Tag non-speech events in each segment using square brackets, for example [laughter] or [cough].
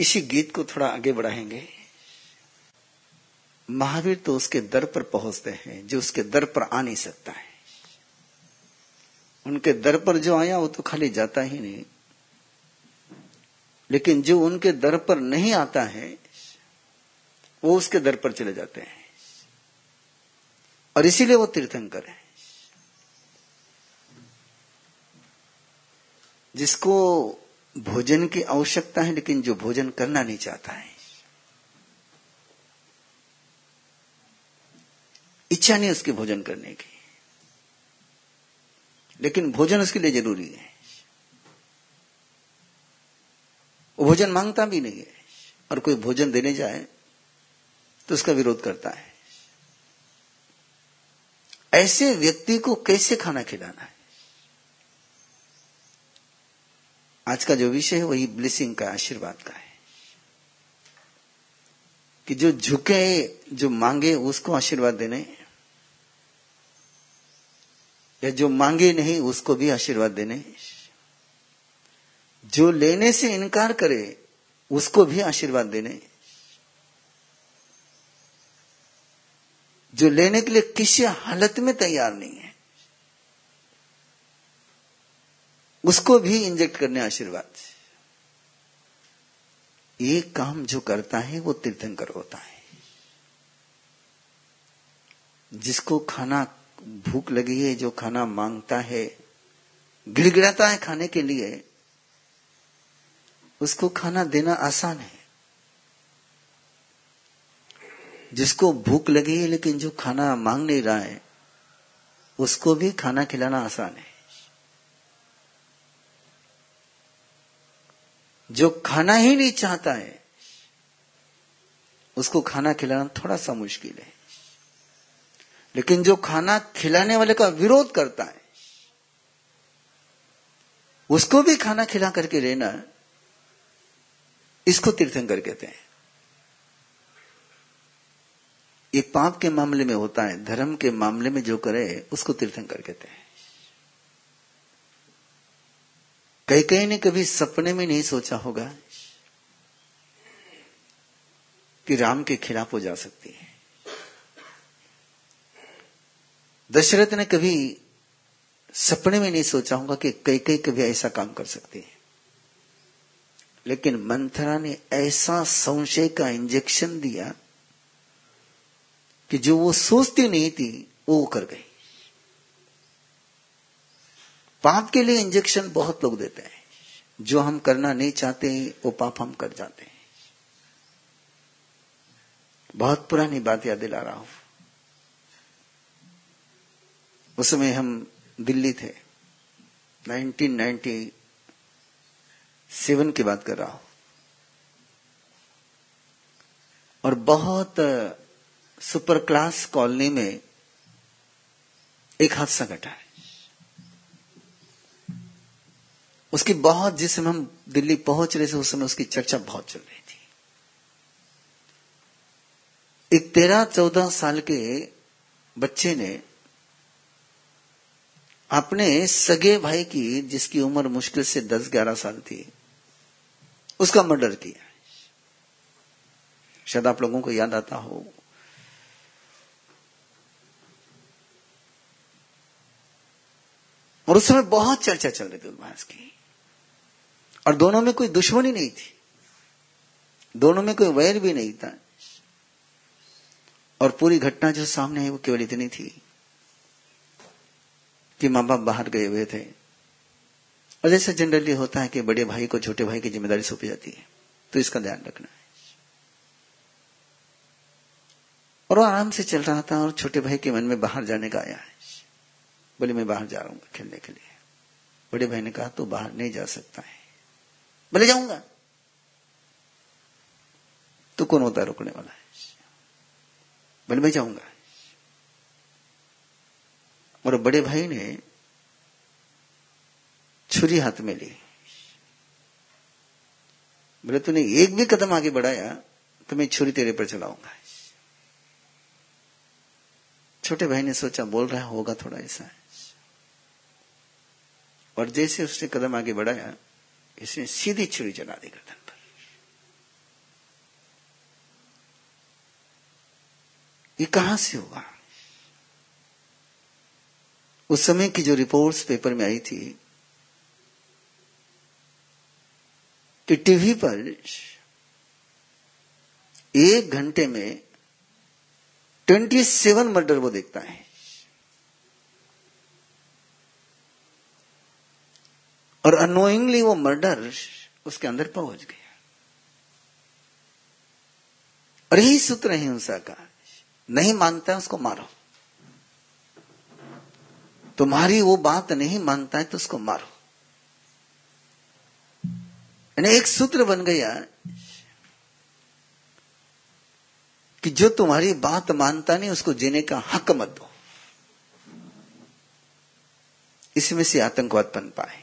इसी गीत को थोड़ा आगे बढ़ाएँगे। महावीर तो उसके दर पर पहुँचते हैं, जो उसके दर पर आ नहीं सकता है। उनके दर पर जो आया, वो तो खाली जाता ही नहीं। लेकिन जो उनके दर पर नहीं आता है, वो उसके दर पर चले जाते हैं। और इसीलिए वो तीर्थंकर है। जिसको भोजन की आवश्यकता है, लेकिन जो भोजन करना नहीं चाहता है। इच्छा नहीं उसके भोजन करने की। लेकिन भोजन उसके लिए ज़रूरी है। वो भोजन माँगता भी नहीं है। और कोई भोजन देने जाए तो उसका विरोध करता है। ऐसे व्यक्ति को कैसे खाना खिलाना है? आज का जो विषय है, वही ब्लिसिंग का आशीर्वाद का है। कि जो झुके, जो मांगे, उसको आशीर्वाद देने, या जो मांगे नहीं, उसको भी आशीर्वाद देने, जो लेने से इनकार करे, उसको भी आशीर्वाद देने, जो लेने के लिए किसी हालत में तैयार नहीं है उसको भी इंजेक्ट करने आशीर्वाद ये काम जो करता है, वो तीर्थंकर होता है। जिसको खाना भूख लगी है, जो खाना माँगता है, गिड़गिड़ाता है खाने के लिए, उसको खाना देना आसान है। जिसको भूख लगी है, लेकिन जो खाना मांग नहीं रहा है, उसको भी खाना खिलाना आसान है। जो खाना ही नहीं चाहता है, उसको खाना खिलाना थोड़ा सा मुश्किल है। लेकिन जो खाना खिलाने वाले का विरोध करता है, उसको भी खाना खिला करके रहना इसको तीर्थंकर कहते हैं। ये पाप के मामले में होता है, धर्म के मामले में जो करे, उसको तीर्थंकर कहते हैं। कई कई ने कभी सपने में नहीं सोचा होगा कि राम के खिलाफ हो जा सकती है। दशरथ ने कभी सपने में नहीं सोचा होगा कि कई कई कभी ऐसा काम कर सकती है। लेकिन मंथरा ने ऐसा संशय का इंजेक्शन दिया कि जो वो सोचती नहीं थी वो कर गई। पाप के लिए इंजेक्शन बहुत लोग देते हैं। जो हम करना नहीं चाहते, वो पाप हम कर जाते हैं। बहुत पुरानी बात याद दिला रहा हूँ। उस समय हम दिल्ली थे। 1997 की बात कर रहा हूँ। और बहुत सुपर क्लास कॉलोनी में एक हादसा घटा है। उसकी बहुत, जिस समय हम दिल्ली पहुँच रहे थे, उस समय उसकी चर्चा बहुत चल रही थी। एक तेरह, चौदह साल के बच्चे ने अपने सगे भाई की, जिसकी उम्र मुश्किल से दस, ग्यारह साल थी, उसका मर्डर किया। शायद आप लोगों को याद आता हो। और उस समय बहुत चर्चा चल रही थी उद्भास की। और दोनों में कोई दुश्मनी नहीं थी। दोनों में कोई वैर भी नहीं था। और पूरी घटना जो सामने है वो केवल इतनी थी कि माँ बाप बाहर गए हुए थे। और जैसे जनरली होता है कि बड़े भाई को छोटे भाई की ज़िम्मेदारी सौंपी जाती है तो इसका ध्यान रखना है। और वो आराम से चल रहा था और छोटे भाई के मन में बाहर जाने का आया है। बोले, मैं बाहर जा रहा हूँ खेलने के लिए। बड़े भाई ने कहा तो बाहर नहीं जा सकता है। बोले जाऊँगा। तो कौन होता है रुकने वाला? है बोले मैं जाऊँगा। और बड़े भाई ने छुरी हाथ में ली। बोले, तूने एक भी कदम आगे बढ़ाया तो मैं छुरी तेरे पर चलाऊँगा। छोटे भाई ने सोचा, बोल रहा होगा थोड़ा ऐसा। और जैसे उसने कदम आगे बढ़ाया इसने सीधी छुरी चला दी गर्दन पर। ये कहाँ से हुआ? उस समय की जो रिपोर्ट्स पेपर में आई थी, कि टीवी पर एक घंटे में ट्वेंटी सेवन मर्डर वो देखता है। और अनोइंगली वो मर्डर उसके अंदर पहुँच गया। और यही सूत्र है हिंसा का नहीं मानता है उसको मारो। तुम्हारी वो बात नहीं मानता है तो उसको मारो। यानी एक सूत्र बन गया कि जो तुम्हारी बात मानता नहीं, उसको जीने का हक मत दो। इसमें से आतंकवाद पन पाए।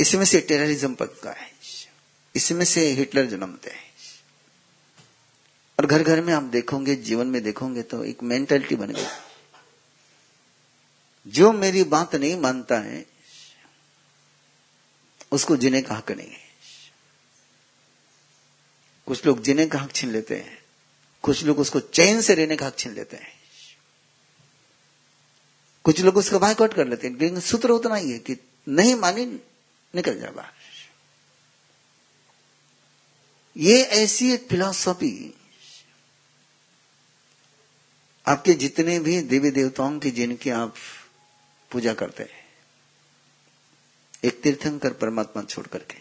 इसमें से टेररिज्म पनता है। इसमें से हिटलर जन्मते हैं और घर घर में आप देखोगे, जीवन में देखोगे तो एक मेंटेलिटी बन गई। जो मेरी बात नहीं मानता है, उसको जीने का हक नहीं है कुछ लोग जीने का हक छीन लेते हैं। कुछ लोग उसको चैन से रहने का हक छीन लेते हैं। कुछ लोग उसका बाइकआउट कर लेते हैं। लेकिन सूत्र उतना ही है कि नहीं मानी निकल जाए बाहर। ये ऐसी एक फिलॉसफी आपके जितने भी देवी देवताओं की जिनकी आप पूजा करते हैं, एक तीर्थंकर परमात्मा छोड़ करके,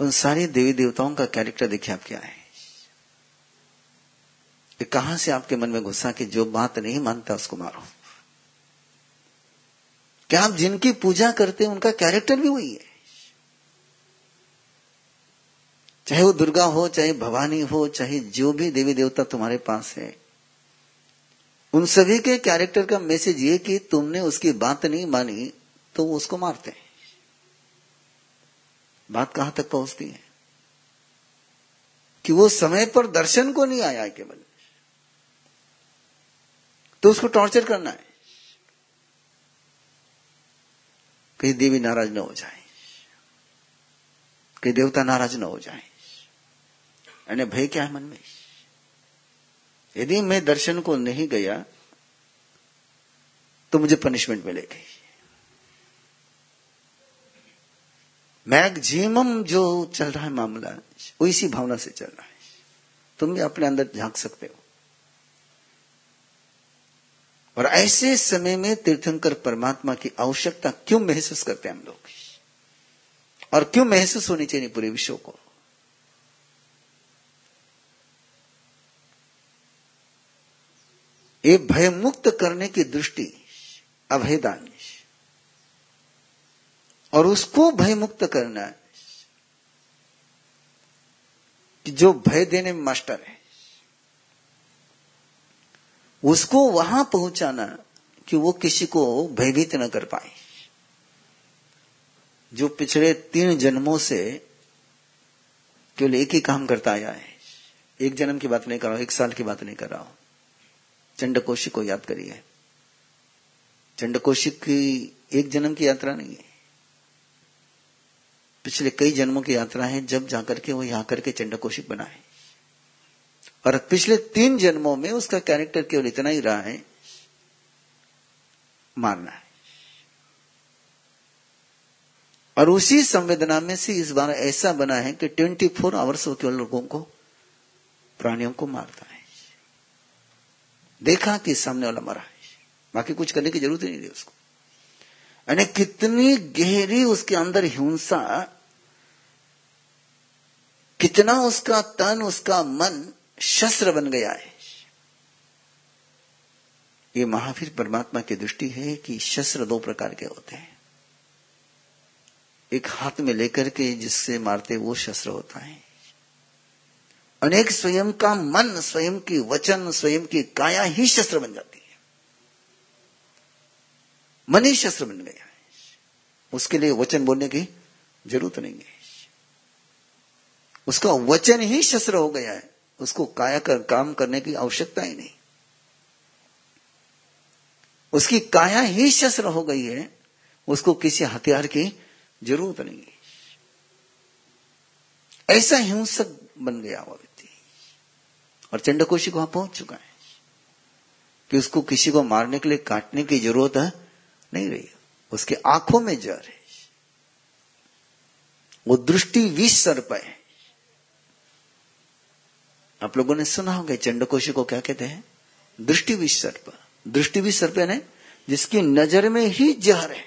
उन सारे देवी देवताओं का कैरेक्टर देखिए आप क्या है। कहाँ से आपके मन में घुसा कि जो बात नहीं मानता उसको मारो। क्या आप जिनकी पूजा करते हैं, उनका कैरेक्टर भी वही है? चाहे वो दुर्गा हो, चाहे भवानी हो, चाहे जो भी देवी देवता तुम्हारे पास है, उन सभी के कैरेक्टर का मैसेज ये कि तुमने उसकी बात नहीं मानी तो वो उसको मारते हैं। बात कहाँ तक पहुँचती है? कि वो समय पर दर्शन को नहीं आया केवल। तो उसको टॉर्चर करना है। कहीं देवी नाराज़ न हो जाए, कहीं देवता नाराज़ न हो जाए। यानी भय क्या है मन में? यदि मैं दर्शन को नहीं गया तो मुझे पनिशमेंट मिलेगी। मैक्सिमम जो चल रहा है मामला, वो इसी भावना से चल रहा है। तुम भी अपने अंदर झाँक सकते हो। और ऐसे समय में तीर्थंकर परमात्मा की आवश्यकता क्यों महसूस करते हैं हम लोग? और क्यों महसूस होनी चाहिए पूरे विश्व को? ये भयमुक्त करने की दृष्टि अभेदान और उसको भयमुक्त करना कि जो भय देने में मास्टर है। उसको वहाँ पहुंचाना कि वो किसी को भयभीत न कर पाए। जो पिछले तीन जन्मों से केवल एक ही काम करता आया है। एक जन्म की बात नहीं कर रहा हूँ, एक साल की बात नहीं कर रहा हूँ। चंडकोशी को याद करिए। चंडकोशी की एक जन्म की यात्रा नहीं है। पिछले कई जन्मों की यात्रा है, जब जाकर के वो यहाँ करके चंडकोशिक बना है और पिछले तीन जन्मों में उसका कैरेक्टर केवल इतना ही रहा है, मारना है। और उसी संवेदना में से इस बार ऐसा बना है कि 24 फोर आवर्स वो केवल लोगों को, प्राणियों को मारता है। देखा कि सामने वाला मरा है। बाकी कुछ करने की ज़रूरत ही नहीं थी उसको। यानी कितनी गहरी उसके अंदर हिंसा, कितना उसका तन, उसका मन शस्त्र बन गया है। ये महावीर परमात्मा की दृष्टि है कि शस्त्र दो प्रकार के होते हैं। एक हाथ में लेकर के जिससे मारते वो शस्त्र होता है। अनेक स्वयं का मन, स्वयं की वचन, स्वयं की काया ही शस्त्र बन जाती है। मन ही शस्त्र बन गया है। उसके लिए वचन बोलने की ज़रूरत नहीं है। उसका वचन ही शस्त्र हो गया है। उसको काया कर, काम करने की आवश्यकता ही नहीं। उसकी काया ही शस्त्र हो गई है, उसको किसी हथियार की ज़रूरत नहीं है। ऐसा हिंसक बन गया वो व्यक्ति। और चंडकोशी को वहाँ पहुँच चुका है कि उसको किसी को मारने के लिए, काटने की ज़रूरत नहीं रही। उसके आँखों में जर है। वो दृष्टि विष सर्प है। आप लोगों ने सुना होगा चंडकोशी को क्या कहते हैं? दृष्टि विष सर्प दृष्टि भी सर्प है जिसकी नज़र में ही जहर है।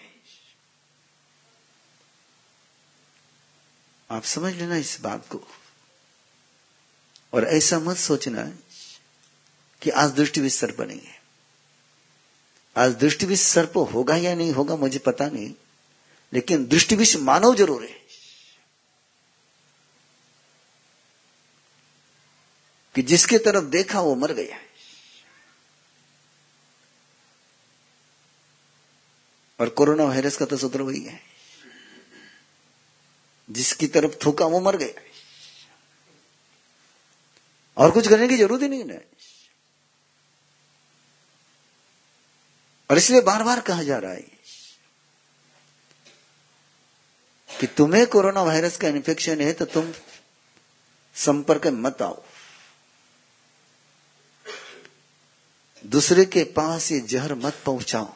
आप समझ लेना इस बात को। और ऐसा मत सोचना कि आज दृष्टि विष सर्प नहीं है। आज दृष्टि विष सर्प होगा या नहीं होगा मुझे पता नहीं। लेकिन दृष्टि विष मानव ज़रूर है। कि जिसके तरफ़ देखा वो मर गया और कोरोना वायरस का तो सूत्र वही है। जिसकी तरफ़ थूका वो मर गया और कुछ करने की ज़रूरत ही नहीं है। और इसलिए बार बार कहा जा रहा है कि तुम्हें कोरोना वायरस का इन्फेक्शन है तो तुम संपर्क मत आओ। दूसरे के पास ये जहर मत पहुंचाओ।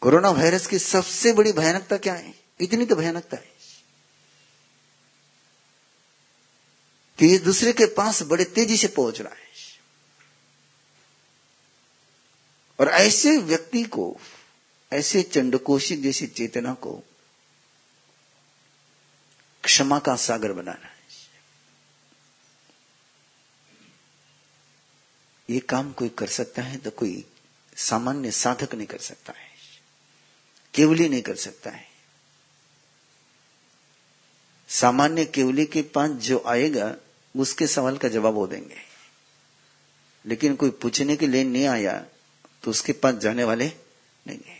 कोरोना वायरस की सबसे बड़ी भयानकता क्या है? इतनी तो भयानकता है। कि ये दूसरे के पास बड़े तेज़ी से पहुँच रहा है। और ऐसे व्यक्ति को, ऐसे चंडकोशी जैसी चेतना को क्षमा का सागर बनाना है। ये काम कोई कर सकता है तो कोई सामान्य साधक नहीं कर सकता है। केवली नहीं कर सकता है। सामान्य केवली के पास जो आएगा, उसके सवाल का जवाब वो देंगे। लेकिन कोई पूछने के लिए नहीं आया तो उसके पास जाने वाले नहीं है।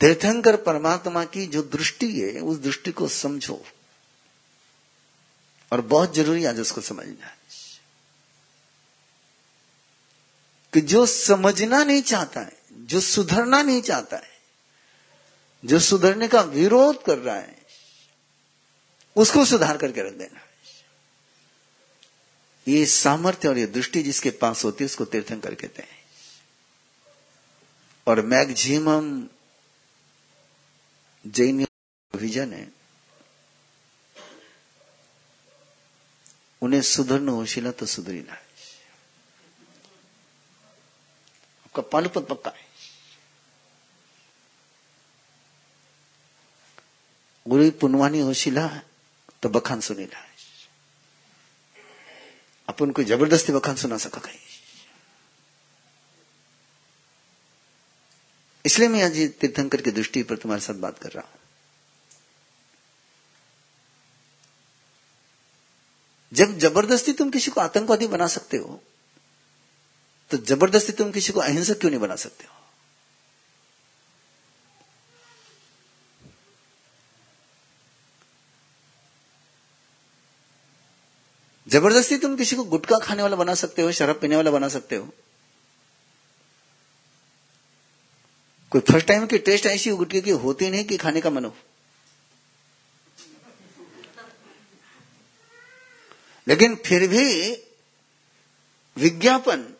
तीर्थंकर परमात्मा की जो दृष्टि है, उस दृष्टि को समझो। और बहुत ज़रूरी आज उसको समझना। कि जो समझना नहीं चाहता है, जो सुधरना नहीं चाहता है, जो सुधरने का विरोध कर रहा है, उसको सुधार करके रख देना ये सामर्थ्य और ये दृष्टि जिसके पास होती है, उसको तीर्थंकर कहते हैं। और मैगजिमम जैन विजन है, उन्हें सुधरना होशिला तो सुधरीना है आपका पानुपत पक्का है। गुरु पुनवानी होशिला तो बखान सुनीला है अपन कोई ज़बरदस्ती बखान सुना सका कहीं। इसलिए मैं आज तीर्थंकर की दृष्टि पर तुम्हारे साथ बात कर रहा हूँ। जब ज़बरदस्ती तुम किसी को आतंकवादी बना सकते हो तो ज़बरदस्ती तुम किसी को अहिंसक क्यों नहीं बना सकते हो? ज़बरदस्ती तुम किसी को गुटखा खाने वाला बना सकते हो, शराब पीने वाला बना सकते हो? कोई फ़र्स्ट टाइम की टेस्ट ऐसी गुटके की होती नहीं कि खाने का मन हो? लेकिन फिर भी विज्ञापन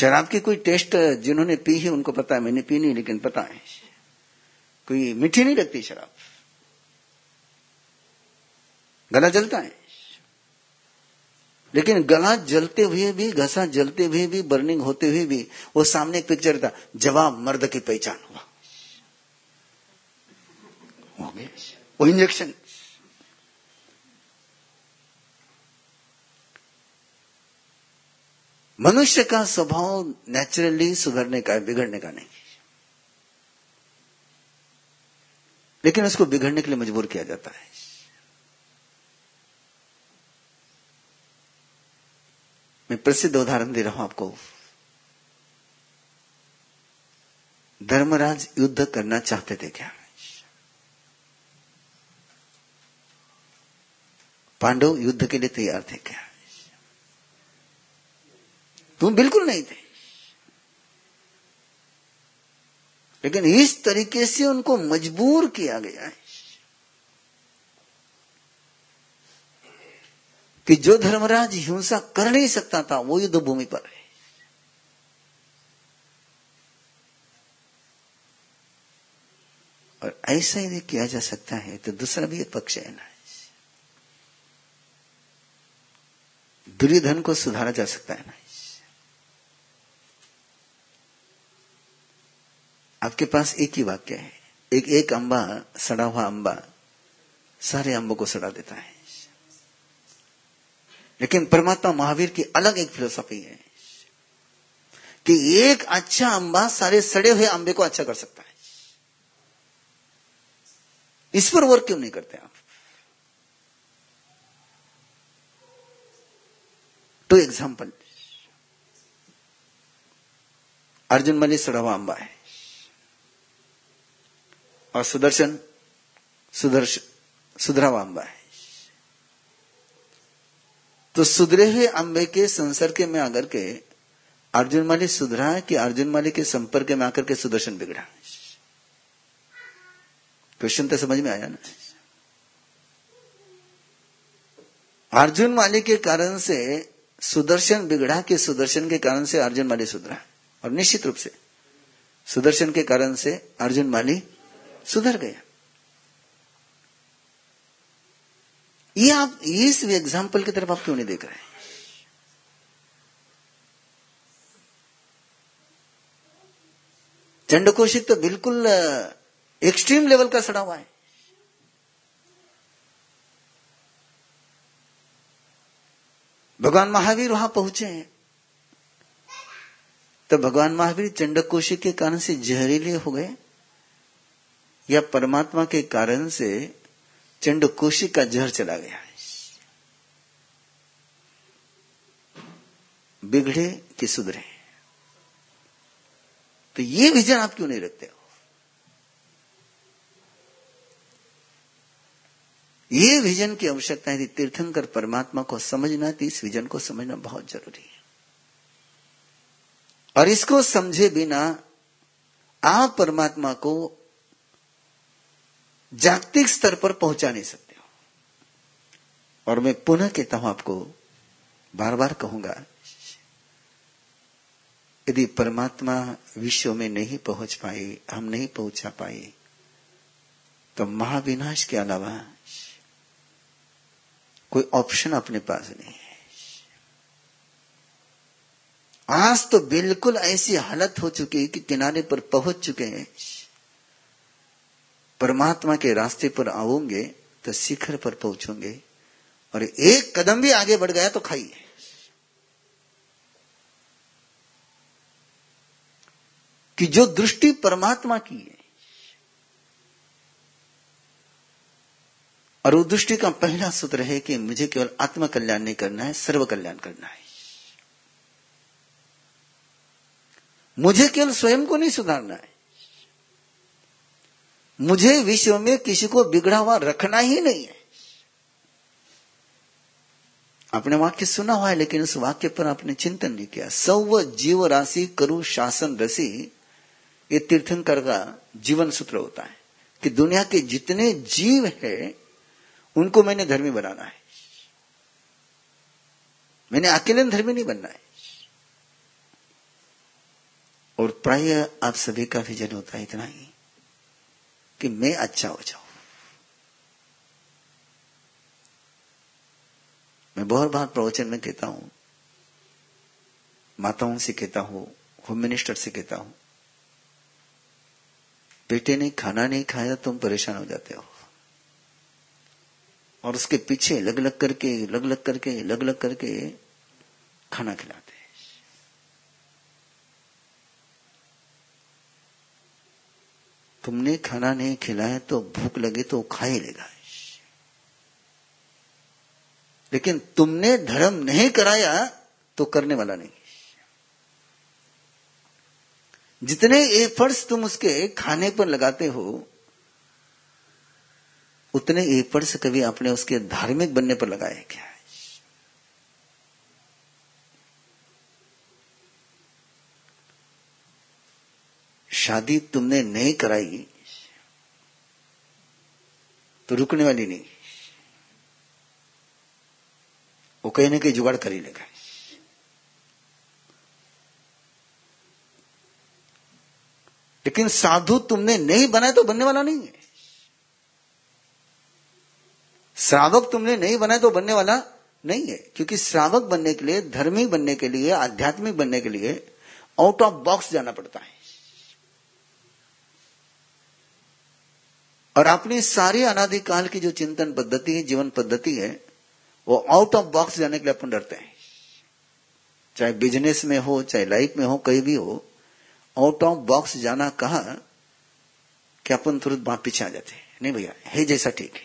शराब की कोई टेस्ट जिन्होंने पी है उनको पता है, मैंने पी नहीं, लेकिन पता है। कोई मीठी नहीं लगती शराब। गला जलता है। लेकिन गला जलते हुए भी, घसा जलते हुए भी, बर्निंग होते हुए भी, वो सामने एक पिक्चर था, जवाब मर्द की पहचान हुआ। हो गया। वो इंजेक्शन मनुष्य का स्वभाव नेचुरली सुधरने का है बिगड़ने का नहीं। लेकिन उसको बिगड़ने के लिए मजबूर किया जाता है। मैं प्रसिद्ध उदाहरण दे रहा हूँ आपको। धर्मराज युद्ध करना चाहते थे क्या? पांडव युद्ध के लिए तैयार थे क्या? तुम बिल्कुल नहीं थे। लेकिन इस तरीके से उनको मजबूर किया गया है कि जो धर्मराज हिंसा कर नहीं सकता था, वो युद्ध भूमि पर है। और ऐसा यदि किया जा सकता है तो दूसरा भी एक पक्ष है ना। दुर्योधन को सुधारा जा सकता है ना। आपके पास एक ही वाक्य है। एक एक अंबा, सड़ा हुआ अंबा, सारे अंबों को सड़ा देता है। लेकिन परमात्मा महावीर की अलग एक फिलोसॉफी है कि एक अच्छा अंबा सारे सड़े हुए अंबे को अच्छा कर सकता है। इस पर वर्क क्यों नहीं करते आप? टू एग्ज़ाम्पल अर्जुन मनी सड़ा हुआ अंबा है। और सुदर्शन सुदर्शन सुधरा अंबा है। तो सुधरे हुए अंबे के संसर्ग में आकर के अर्जुन माली सुधरा कि अर्जुन माली के संपर्क में आकर के सुदर्शन बिगड़ा क्वेश्चन तो समझ में आया ना? अर्जुन माली के कारण से सुदर्शन बिगड़ा कि सुदर्शन के कारण से अर्जुन माली सुधरा और निश्चित रूप से सुदर्शन के कारण से अर्जुन माली सुधर गया। ये आप इस एग्ज़ाम्पल की तरफ़ आप क्यों नहीं देख रहे हैं? चंडकोशिक तो बिल्कुल एक्सट्रीम लेवल का सड़ा हुआ है। भगवान महावीर वहाँ पहुँचे हैं। तो भगवान महावीर चंडकोशी के कारण से जहरीले हो गए। या परमात्मा के कारण से चंडकोशी का जहर चला गया है। बिगड़े कि सुधरे। तो ये विजन आप क्यों नहीं रखते हो? ये विजन की आवश्यकता है तीर्थंकर परमात्मा को समझना तो इस विजन को समझना बहुत ज़रूरी है। और इसको समझे बिना आप परमात्मा को जागतिक स्तर पर पहुँचा नहीं सकते हो। और मैं पुनः कहता हूँ आपको बार बार कहूँगा, यदि परमात्मा विश्व में नहीं पहुँच पाए, हम नहीं पहुँचा पाए तो महाविनाश के अलावा कोई ऑप्शन अपने पास नहीं है। आज तो बिल्कुल ऐसी हालत हो चुकी है कि किनारे पर पहुँच चुके हैं। परमात्मा के रास्ते पर आओगे तो शिखर पर पहुंचोगे और एक कदम भी आगे बढ़ गया तो खाइए। कि जो दृष्टि परमात्मा की है, और उस दृष्टि का पहला सूत्र है कि मुझे केवल आत्म कल्याण नहीं करना है सर्व कल्याण करना है। मुझे केवल स्वयं को नहीं सुधारना है। मुझे विश्व में किसी को बिगड़ा हुआ रखना ही नहीं है। आपने वाक्य सुना हुआ है, लेकिन उस वाक्य पर आपने चिंतन नहीं किया। सौ जीव राशि करु शासन रसी। ये तीर्थंकर का जीवन सूत्र होता है कि दुनिया के जितने जीव है, उनको मैंने धर्मी बनाना है। मैंने अकेले धर्मी नहीं बनना है। और प्राय आप सभी का विजन होता है इतना ही। कि मैं अच्छा हो जाऊँ। मैं बहुत बार प्रवचन में कहता हूँ, माताओं से कहता हूँ, होम मिनिस्टर से कहता हूँ, बेटे ने खाना नहीं खाया, तुम परेशान हो जाते हो। और उसके पीछे लग लग करके लग लग करके लग लग करके खाना खिलाते तुमने खाना नहीं खिलाया तो भूख लगे तो खा ही लेगा लेकिन तुमने धर्म नहीं कराया तो करने वाला नहीं। जितने एफर्ट्स तुम उसके खाने पर लगाते हो, उतने एफर्ट्स कभी आपने उसके धार्मिक बनने पर लगाए क्या? शादी तुमने नहीं कराई। तो रुकने वाली नहीं। वो कहीं ना कहीं जुगाड़ कर ही लेगा। लेकिन साधु तुमने नहीं बनाया तो बनने वाला नहीं है। श्रावक तुमने नहीं बनाया तो बनने वाला नहीं है। क्योंकि श्रावक बनने के लिए, धर्मी बनने के लिए, आध्यात्मिक बनने के लिए आउट ऑफ़ बॉक्स जाना पड़ता है। और अपनी सारी अनादिकाल की जो चिंतन पद्धति है, जीवन पद्धति है, वो आउट ऑफ़ बॉक्स जाने के लिए अपन डरते हैं। चाहे बिज़नेस में हो, चाहे लाइफ में हो, कहीं भी हो आउट ऑफ़ बॉक्स जाना कहा कि अपन तुरंत बात पीछे आ जाते हैं। नहीं भैया, है जैसा ठीक है।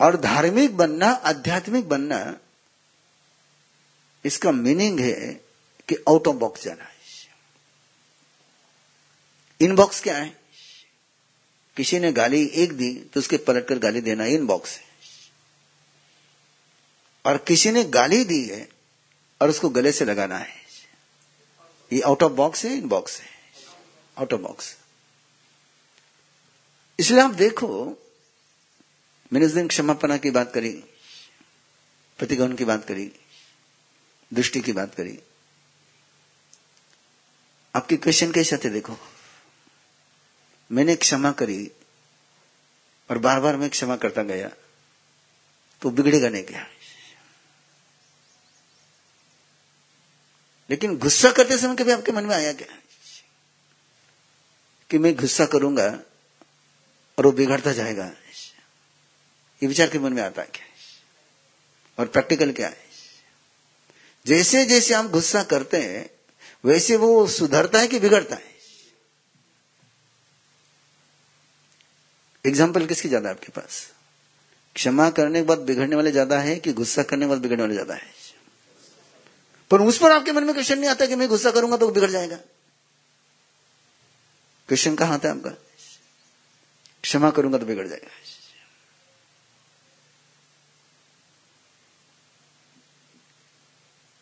और धार्मिक बनना, आध्यात्मिक बनना, इसका मीनिंग है कि आउट ऑफ़ बॉक्स जाना है। इन बॉक्स क्या है? किसी ने गाली एक दी तो उसके पलट कर गाली देना इन बॉक्स है। और किसी ने गाली दी है, और उसको गले से लगाना है। ये आउट ऑफ़ बॉक्स है इन बॉक्स है। आउट ऑफ़ बॉक्स इसलिए आप देखो, मैंने उस दिन क्षमापना की बात करी, प्रतिगमन की बात करी, दृष्टि की बात करी। आपके क्वेश्चन कैसे थे देखो? मैंने क्षमा करी और बार बार मैं क्षमा करता गया तो बिगड़ेगा नहीं क्या? लेकिन गुस्सा करते समय कभी आपके मन में आया क्या? कि मैं गुस्सा करूँगा और वो बिगड़ता जाएगा। ये विचार के मन में आता है क्या? और प्रैक्टिकल क्या है? जैसे जैसे हम गुस्सा करते हैं, वैसे वो सुधरता है कि बिगड़ता है? एग्ज़ाम्पल किसकी ज़्यादा आपके पास? क्षमा करने के बाद बिगड़ने वाले ज़्यादा है कि गुस्सा करने के बाद बिगड़ने वाले ज़्यादा है? पर उस पर आपके मन में क्वेश्चन नहीं आता कि मैं गुस्सा करूँगा तो बिगड़ जाएगा। क्वेश्चन कहाँ आता है आपका? क्षमा करूँगा तो बिगड़ जाएगा।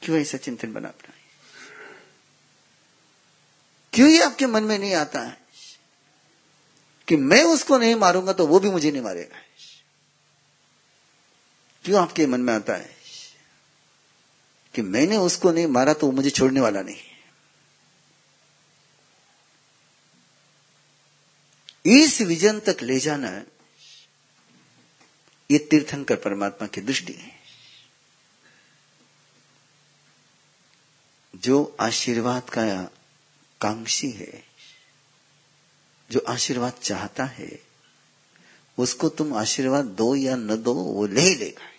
क्यों ऐसा चिंतन बना अपना क्यों ये आपके मन में नहीं आता है? कि मैं उसको नहीं मारूँगा तो वो भी मुझे नहीं मारेगा। क्यों आपके मन में आता है? कि मैंने उसको नहीं मारा तो वो मुझे छोड़ने वाला नहीं इस विजन तक ले जाना ये तीर्थंकर परमात्मा की दृष्टि है। जो आशीर्वाद का कांक्षी है जो आशीर्वाद चाहता है, उसको तुम आशीर्वाद दो या न दो, वो ले लेगा।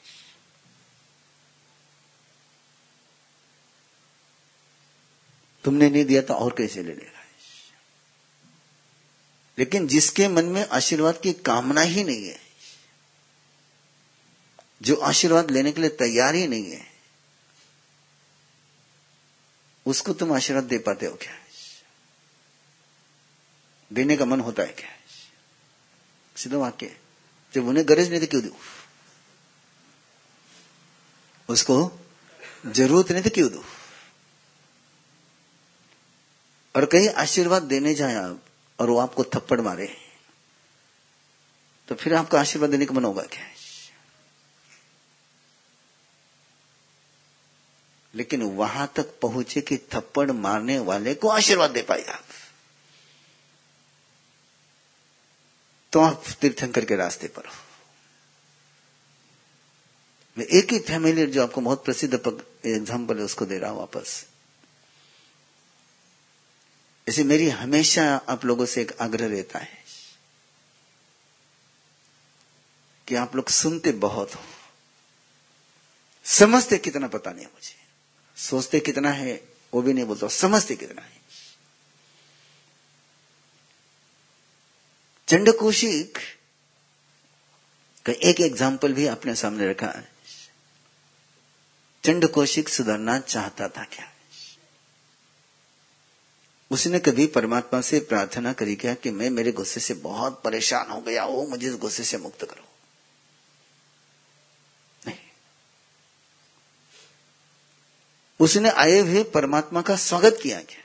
तुमने नहीं दिया तो और कैसे ले लेगा? लेकिन जिसके मन में आशीर्वाद की कामना ही नहीं है, जो आशीर्वाद लेने के लिए तैयार ही नहीं है, उसको तुम आशीर्वाद दे पाते हो क्या? देने का मन होता है क्या? सीधा वाक्य जब उन्हें गरज नहीं थी क्यों दू। उसको ज़रूरत नहीं थी क्यों दू। और कहीं आशीर्वाद देने जाए आप और वो आपको थप्पड़ मारे तो फिर आपका आशीर्वाद देने का मन होगा क्या? लेकिन वहाँ तक पहुँचे कि थप्पड़ मारने वाले को आशीर्वाद दे पाए आप। तो आप तीर्थंकर के रास्ते पर हो। मैं एक ही फैमिली जो आपको बहुत प्रसिद्ध एग्ज़ाम्पल है, उसको दे रहा हूँ वापस। ऐसे मेरी हमेशा आप लोगों से एक आग्रह रहता है कि आप लोग सुनते बहुत हो। समझते कितना पता नहीं मुझे। सोचते कितना है, वो भी नहीं बोलता, समझते कितना है। चंड कौशिक का एक एग्ज़ाम्पल भी आपने सामने रखा है। चंड कौशिक सुधरना चाहता था क्या? उसने कभी परमात्मा से प्रार्थना करी क्या कि मैं मेरे गुस्से से बहुत परेशान हो गया हूँ, मुझे इस गुस्से से मुक्त करो। नहीं। उसने आए हुए परमात्मा का स्वागत किया क्या?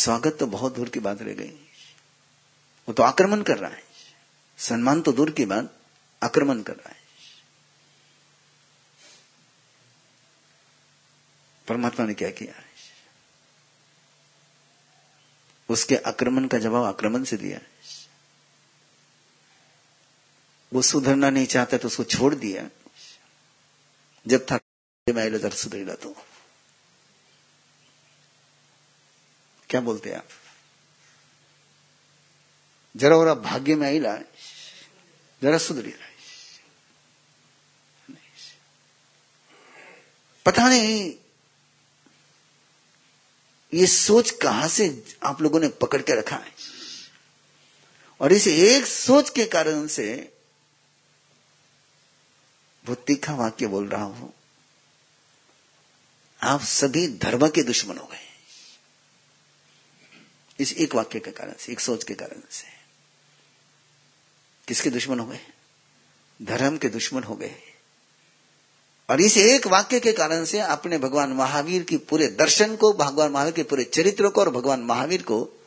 स्वागत तो बहुत दूर की बात रह गई। वो तो आक्रमण कर रहा है। सम्मान तो दूर की बात, आक्रमण कर रहा है। परमात्मा ने क्या किया? उसके आक्रमण का जवाब आक्रमण से दिया। वो सुधरना नहीं चाहता तो उसको छोड़ दिया। जब था, मैं सुधरेगा तो क्या बोलते हैं आप? जरा और भाग्य में आईला जरा सुधरी रहा पता नहीं, ये सोच कहाँ से आप लोगों ने पकड़ के रखा है? और इस एक सोच के कारण से वो तीखा वाक्य बोल रहा हूँ। आप सभी धर्म के दुश्मन हो गए। इस एक वाक्य के कारण से, एक सोच के कारण से। किसके दुश्मन हो गए? धर्म के दुश्मन हो गए। और इस एक वाक्य के कारण से आपने भगवान महावीर की पूरे दर्शन को, भगवान महावीर के पूरे चरित्र को और भगवान महावीर को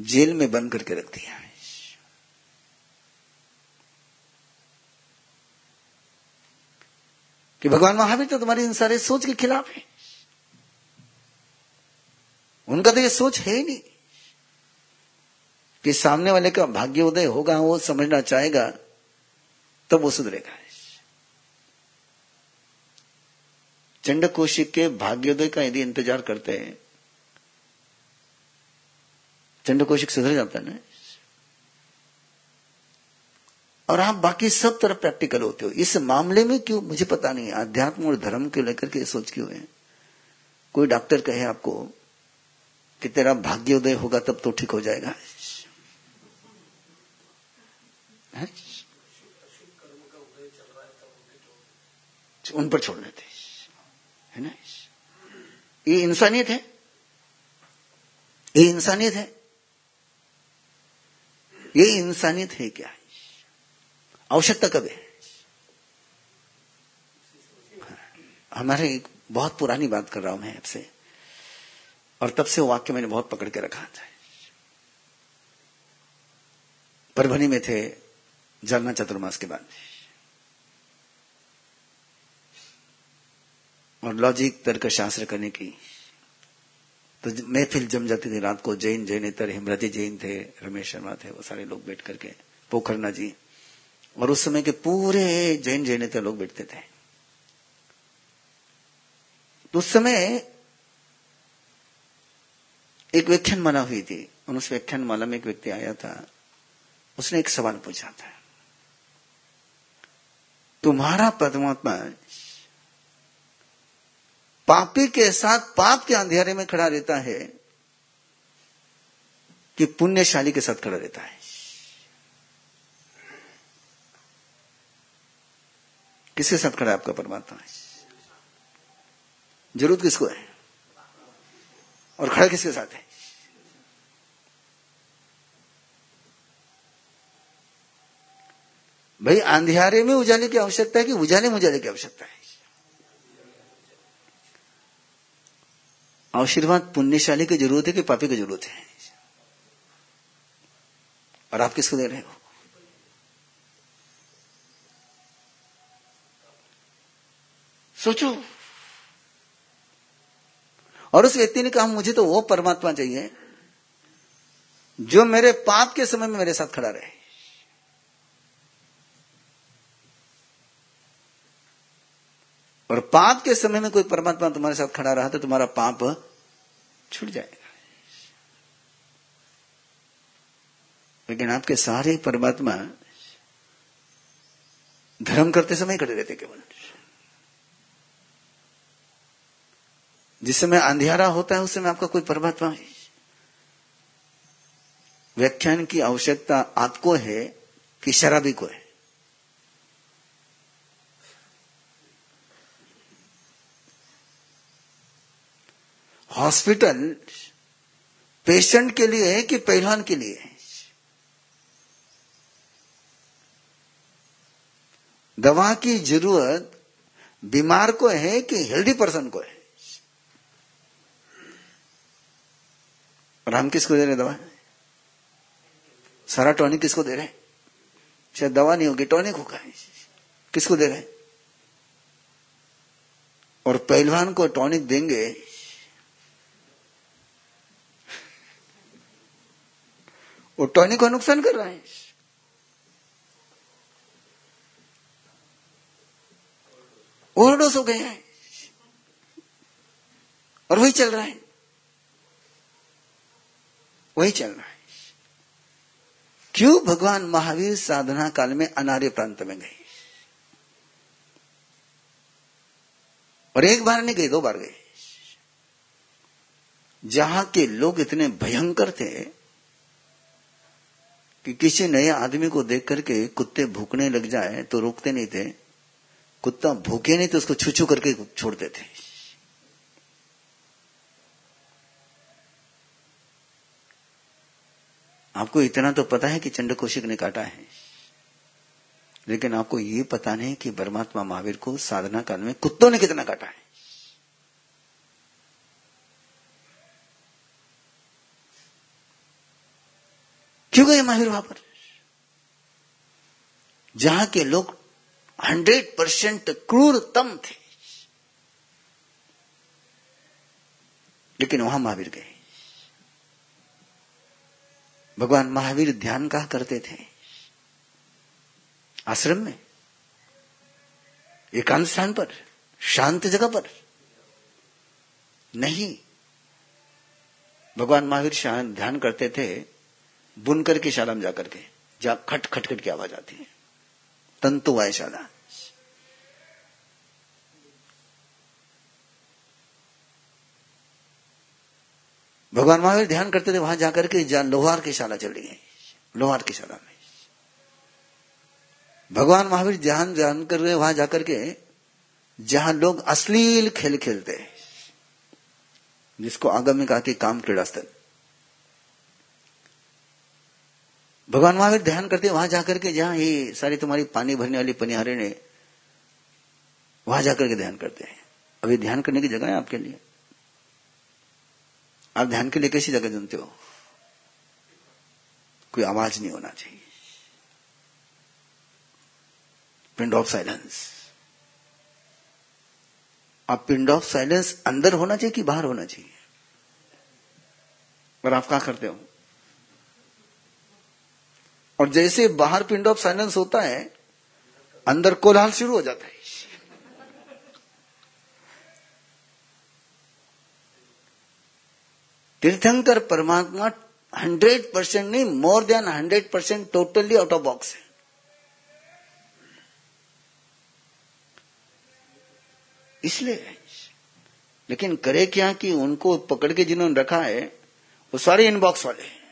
जेल में बंद करके रख दिया कि भगवान महावीर तो तुम्हारी इन सारे सोच के खिलाफ है। उनका तो ये सोच है ही नहीं कि सामने वाले का भाग्योदय होगा, वो समझना चाहेगा, तब वो सुधरेगा। चंड कौशिक के भाग्योदय का यदि इंतज़ार करते हैं चंड कौशिक सुधर जाता है ना? और आप बाकी सब तरफ़ प्रैक्टिकल होते हो। इस मामले में क्यों? मुझे पता नहीं। अध्यात्म और धर्म को लेकर के सोच क्यों है? कोई डॉक्टर कहे आपको कि तेरा भाग्योदय होगा, तब तो ठीक हो जाएगा। है? उन पर छोड़ देते है ना? ये इंसानियत है। ये इंसानियत है। ये इंसानियत है क्या? आवश्यकता कब है। हमारे एक बहुत पुरानी बात कर रहा हूँ मैं आपसे। और तब से वो वाक्य मैंने बहुत पकड़ के रखा था। परभनी में थे जरना चतुर्मास के बाद। और लॉजिक तर्क शास्त्र करने की। तो महफिल जम जाती थी रात को, जैन, जैनेतर हिमरती जैन थे, रमेश शर्मा थे, वो सारे लोग बैठ करके, पोखरना जी। और उस समय के पूरे जैन, जैनेतर लोग बैठते थे। तो उस समय एक व्याख्यान माला हुई थी। और उस व्याख्यान माला में एक व्यक्ति आया था। उसने एक सवाल पूछा था। तुम्हारा परमात्मा पापी के साथ पाप के अंधेरे में खड़ा रहता है कि पुण्यशाली के साथ खड़ा रहता है? किसके साथ खड़ा है आपका परमात्मा? ज़रूरत किसको है? और खड़ा किसके साथ है? भाई, अंधियारे में उजाले की आवश्यकता है कि उजाले में उजाले की आवश्यकता है? आशीर्वाद पुण्यशाली की ज़रूरत है कि पापी की ज़रूरत है? और आप किसको दे रहे हो? सोचो। और उस व्यक्ति ने कहा, मुझे तो वो परमात्मा चाहिए जो मेरे पाप के समय में मेरे साथ खड़ा रहे। और पाप के समय में कोई परमात्मा तुम्हारे साथ खड़ा रहा तो तुम्हारा पाप छूट जाएगा। लेकिन आपके सारे परमात्मा धर्म करते समय खड़े रहते केवल। जिस समय अंधियारा होता है उस समय आपका कोई है व्याख्यान की आवश्यकता आपको है कि शराबी को है? हॉस्पिटल पेशेंट के लिए है कि पहलवान के लिए है? दवा की ज़रूरत बीमार को है कि हेल्दी पर्सन को है? और हम किसको दे रहे दवा? सारा टॉनिक किसको दे रहे शायद दवा नहीं होगी, टॉनिक होगा। किसको दे रहे और पहलवान को टॉनिक देंगे। वो टॉनिक को नुकसान कर रहा है। ओवरडोज हो गए हैं। और वही चल रहा है। वही चल रहा है। क्यों भगवान महावीर साधना काल में अनार्य प्रांत में गए? और एक बार नहीं गए, दो बार गए। जहाँ के लोग इतने भयंकर थे कि किसी नए आदमी को देख करके कुत्ते भूखने लग जाए तो रोकते नहीं थे, कुत्ता भूखे नहीं तो उसको छू छू करके छोड़ते थे आपको इतना तो पता है कि चंड कौशिक ने काटा है। लेकिन आपको ये पता नहीं कि परमात्मा महावीर को साधना काल में कुत्तों ने कितना काटा है। क्यों गए महावीर वहाँ पर? जहाँ के लोग हंड्रेड परसेंट क्रूरतम थे। लेकिन वहाँ महावीर गए। भगवान महावीर ध्यान कहा करते थे। आश्रम में। एकांत स्थान पर। शांत जगह पर। नहीं। भगवान महावीर ध्यान करते थे, बुनकर की शाला में जाकर के। जा खट खट खट की आवाज़ आती है। तंतु आय भगवान महावीर ध्यान करते थे, वहाँ जाकर के लोहार की शाला चली गई। लोहार की शाला में। भगवान महावीर ध्यान ध्यान कर रहे, वहाँ जाकर के, जहाँ लोग अश्लील खेल खेलते हैं, जिसको आगम में कहा कि काम क्रीड़ा स्थल। भगवान महावीर ध्यान करते, वहाँ जाकर के, जहाँ ये सारी तुम्हारी पानी भरने वाली पनिहारे ने, वहाँ जाकर के ध्यान करते हैं। अभी ध्यान करने की जगह है आपके लिए। आप ध्यान के लिए कैसी जगह चुनते हो? कोई आवाज़ नहीं होना चाहिए। पिंड ऑफ़ साइलेंस आप पिंड ऑफ़ साइलेंस अंदर होना चाहिए कि बाहर होना चाहिए? और आप क्या करते हो? और जैसे बाहर पिंड ऑफ़ साइलेंस होता है, अंदर कोलाहल शुरू हो जाता है। तीर्थंकर परमात्मा हंड्रेड परसेंट नहीं more than hundred percent totally out of box है। इसलिए, लेकिन करे क्या कि उनको पकड़ के जिन्होंने रखा है, वो सारे इनबॉक्स वाले हैं।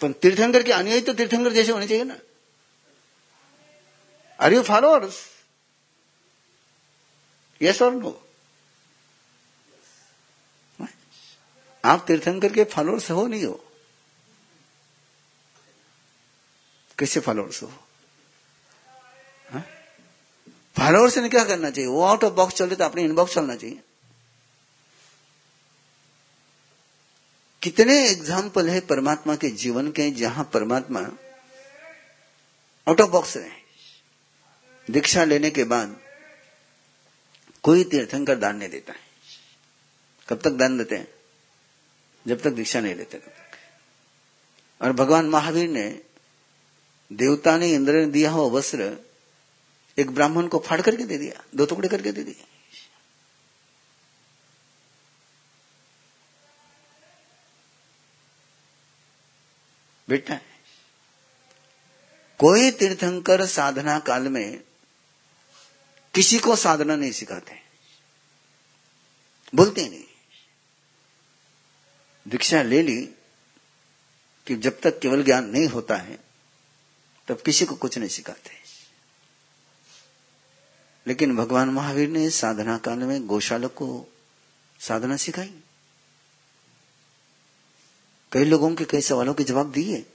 तो तीर्थंकर के अनुयायी तो तीर्थंकर जैसे होने चाहिए ना। आर यू फॉलोअर्स यस और नो आप तीर्थंकर के फॉलोअर्स हो नहीं हो? कैसे फॉलोअर्स हो? फॉलोअर्स ने क्या करना चाहिए? वो आउट ऑफ़ बॉक्स चल रहे तो अपने इनबॉक्स चलना चाहिए। कितने एग्ज़ाम्पल है परमात्मा के जीवन के जहाँ परमात्मा आउट ऑफ़ बॉक्स रहे दीक्षा लेने के बाद कोई तीर्थंकर दान नहीं देता है। कब तक दान देते हैं? जब तक दीक्षा नहीं लेते तब तक। और भगवान महावीर ने देवता ने इंद्र ने दिया हुआ वस्त्र एक ब्राह्मण को फाड़ करके दे दिया, दो टुकड़े करके दे दिए बेटा, कोई तीर्थंकर साधना काल में किसी को साधना नहीं सिखाते। बोलते नहीं। दीक्षा ले ली कि जब तक केवल ज्ञान नहीं होता है, तब किसी को कुछ नहीं सिखाते। लेकिन भगवान महावीर ने साधना काल में गौशाला को साधना सिखाई। कई लोगों के, कई सवालों के जवाब दिए।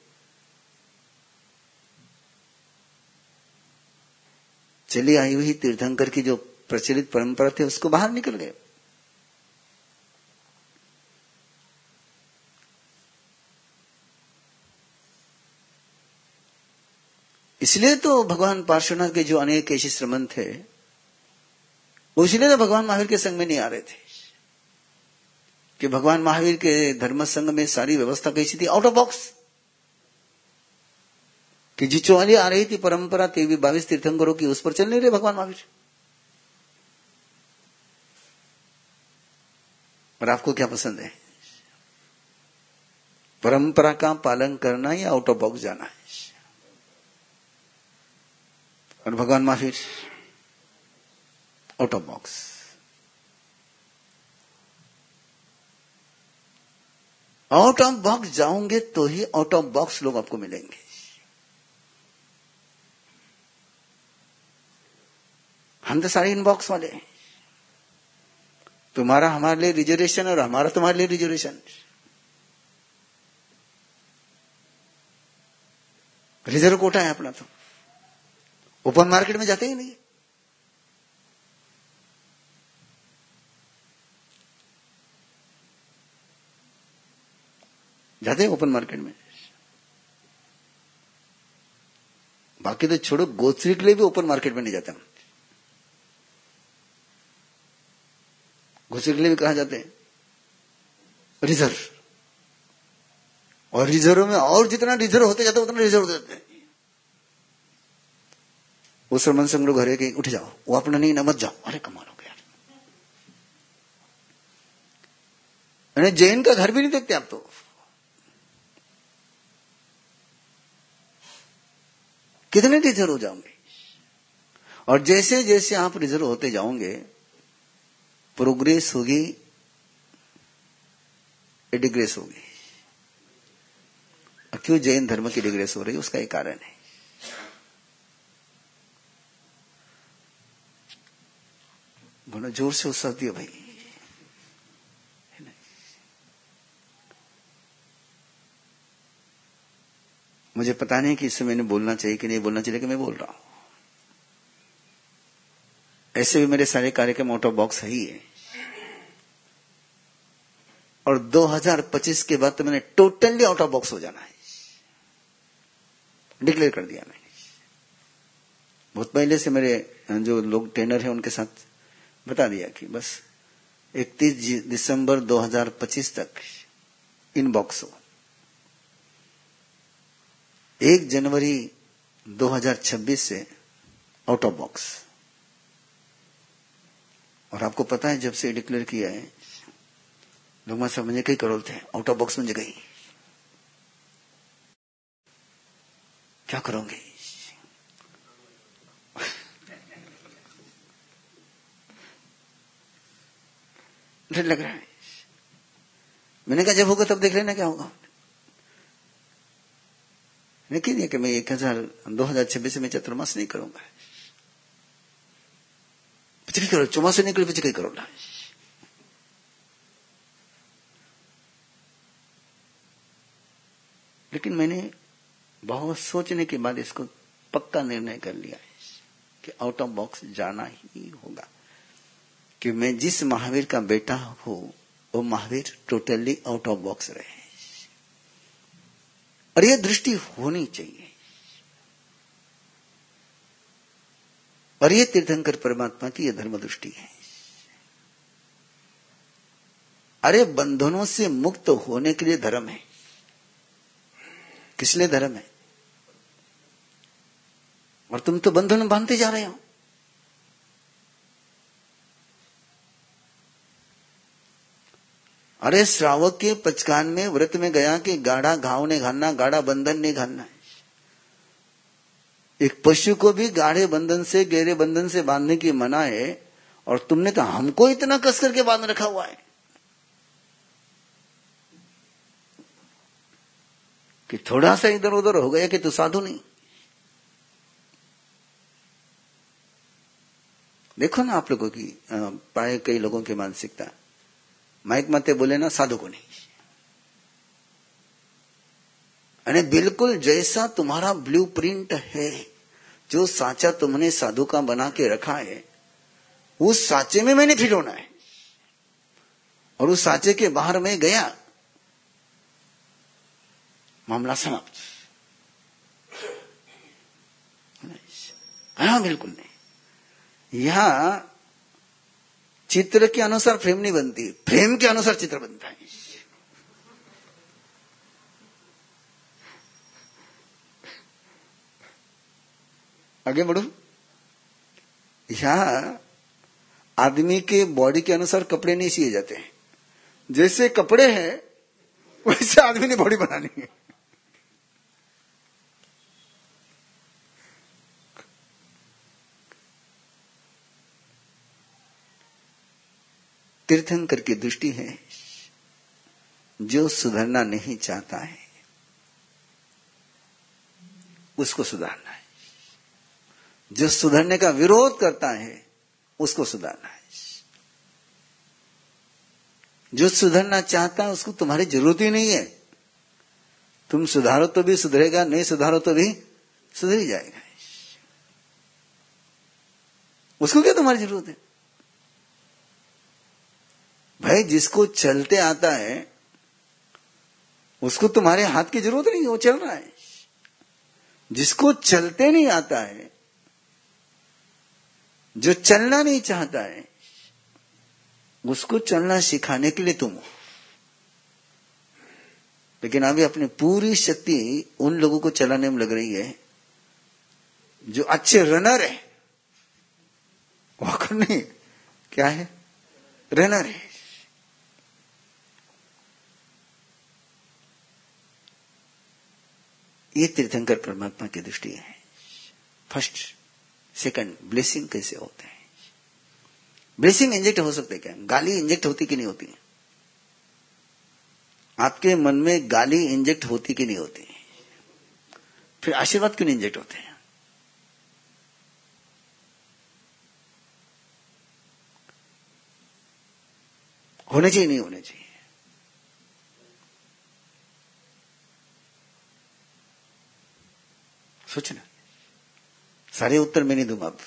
चली आई हुई तीर्थंकर की जो प्रचलित परंपरा थी, उसको बाहर निकल गए। इसलिए तो भगवान पार्श्वनाथ के जो अनेक ऐसे श्रमण थे, वो इसलिए तो भगवान महावीर के संग में नहीं आ रहे थे। कि भगवान महावीर के धर्म संघ में सारी व्यवस्था कैसी थी? आउट ऑफ़ बॉक्स कि जिचो वाली आ रही थी परंपरा तेवी बाईस तीर्थंकरों की, उस पर चल नहीं रहे भगवान महावीर। और आपको क्या पसंद है? परंपरा का पालन करना या आउट ऑफ़ बॉक्स जाना? है और भगवान Mahavir out of box out of box जाओगे तो ही आउट ऑफ़ बॉक्स लोग आपको मिलेंगे। हम तो सारे इनबॉक्स वाले हैं। तुम्हारा हमारे लिए रिजर्वेशन और हमारा तुम्हारे लिए रिजर्वेशन रिज़र्व कोटा है अपना तो। ओपन मार्केट में जाते ही नहीं जाते हैं ओपन मार्केट में। बाकी तो छोड़ो गोत्री के लिए भी ओपन मार्केट में नहीं जाते हम। घुसे के लिए भी कहा जाते हैं। रिज़र्व और रिज़र्व में और जितना रिज़र्व होते जाते उतना रिज़र्व होते जाते उस मन से हम लोग घरे के उठ जाओ, वो अपना नहीं, न मत जाओ। अरे, कमाल हो गया जैन का घर भी नहीं देखते आप तो। कितने रिज़र्व हो जाओगे? और जैसे जैसे आप रिज़र्व होते जाओगे प्रोग्रेस होगी, डिग्रेस होगी। क्यों जैन धर्म की डिग्रेस हो रही है, उसका एक कारण है। बड़ा ज़ोर से उत्साह दिया भाई। मुझे पता नहीं कि इससे मैंने बोलना चाहिए कि नहीं बोलना चाहिए कि मैं बोल रहा हूँ। ऐसे भी मेरे सारे कार्यक्रम ऑफ़ बॉक्स है ही है। और 2025 के बाद तो मैंने टोटली आउट ऑफ़ बॉक्स हो जाना है। डिक्लेयर कर दिया मैंने। बहुत पहले से मेरे जो लोग ट्रेनर हैं, उनके साथ बता दिया कि बस 31 दिसंबर 2025 तक इन बॉक्स हो। एक जनवरी 2026 से आउट ऑफ़ बॉक्स और आपको पता है जब से डिक्लेयर किया है सब मुझे कई करोड़ थे आउट ऑफ़ बॉक्स मुझे गई। क्या करोगे? डर लग रहा है। मैंने कहा, जब होगा तब देख लेना क्या होगा। लेकिन ये कि मैं एक हज़ार, दो हज़ार छब्बीस में चतुर्मास नहीं करूँगा। पिछली करो चौमास निकले पिछली करो ना लेकिन मैंने बहुत सोचने के बाद इसको पक्का निर्णय कर लिया है कि आउट ऑफ़ बॉक्स जाना ही होगा। कि मैं जिस महावीर का बेटा हूँ, वो Mahavir totally out of box रहे। और यह दृष्टि होनी चाहिए। और ये तीर्थंकर परमात्मा की यह धर्म दृष्टि है। अरे बंधनों से मुक्त होने के लिए धर्म है। किस लिए धर्म है? और तुम तो बंधन बांधते जा रहे हो। अरे श्रावक के पचकान में व्रत में गया कि गाढ़ा घाव ने घालना, गाढ़ा बंधन नहीं घालना है। एक पशु को भी गाढ़े बंधन से, गहरे बंधन से बांधने की मना है, और तुमने तो हमको इतना कस करके बाँध रखा हुआ है। कि थोड़ा सा इधर उधर हो गया कि तू साधु नहीं? देखो ना आप लोगों की पाए कई लोगों की मानसिकता। माइक मते बोले ना, साधु को नहीं। अरे बिल्कुल जैसा तुम्हारा ब्लूप्रिंट है, जो साचा तुमने साधु का बना के रखा है, उस साचे में मैंने फिट होना है। और उस साचे के बाहर में गया मामला समाप्त। हाँ बिल्कुल नहीं। यहाँ चित्र के अनुसार फ्रेम नहीं बनती। फ्रेम के अनुसार चित्र बनता है। आगे बढ़ू। यहाँ आदमी के बॉडी के अनुसार कपड़े नहीं सिए जाते हैं। जैसे कपड़े हैं, वैसे आदमी ने बॉडी बनानी है। तीर्थंकर की दृष्टि है, जो सुधरना नहीं चाहता है, उसको सुधारना है। जो सुधरने का विरोध करता है, उसको सुधारना है। जो सुधरना चाहता है, उसको तुम्हारी ज़रूरत ही नहीं है। तुम सुधारो तो भी सुधरेगा, नहीं सुधारो तो भी सुधर ही जाएगा। उसको क्या तुम्हारी ज़रूरत है? भाई, जिसको चलते आता है, उसको तुम्हारे हाथ की ज़रूरत नहीं, वो चल रहा है। जिसको चलते नहीं आता है, जो चलना नहीं चाहता है, उसको चलना सिखाने के लिए तुम हो। लेकिन अभी अपनी पूरी शक्ति उन लोगों को चलाने में लग रही है, जो अच्छे रनर है। वॉकर नहीं क्या है? रनर है। ये तीर्थंकर परमात्मा की दृष्टि है। फ़र्स्ट सेकंड ब्लेसिंग कैसे होते हैं? ब्लेसिंग इंजेक्ट हो सकते क्या? गाली इंजेक्ट होती कि नहीं होती? आपके मन में गाली इंजेक्ट होती कि नहीं होती? फिर आशीर्वाद क्यों नहीं इंजेक्ट होते हैं? होने चाहिए, नहीं होने चाहिए। सोचना। सारे उत्तर मैं नहीं दूँगा अब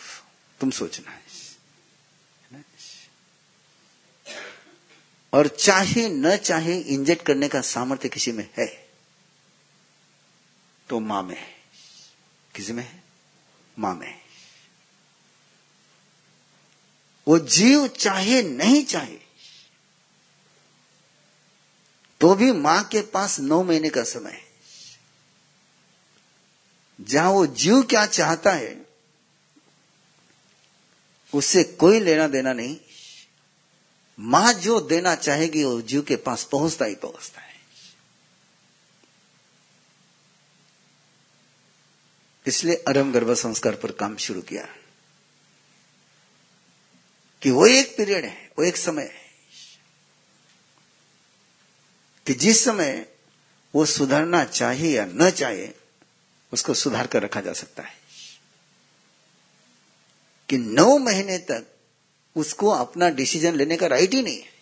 तुम सोचना। है और चाहे न चाहे इंजेक्ट करने का सामर्थ्य किसी में है तो माँ में है। किसी में है? माँ में है। वो जीव चाहे नहीं चाहे तो भी माँ के पास नौ महीने का समय है। जहाँ वो जीव क्या चाहता है उससे कोई लेना देना नहीं। माँ जो देना चाहेगी, वो जीव के पास पहुँचता ही पहुँचता है। इसलिए अरम गर्भ संस्कार पर काम शुरू किया। कि वो एक पीरियड है, वो एक समय है। कि जिस समय वो सुधरना चाहे या न चाहे उसको सुधार कर रखा जा सकता है। कि नौ महीने तक उसको अपना डिसीज़न लेने का राइट ही नहीं है।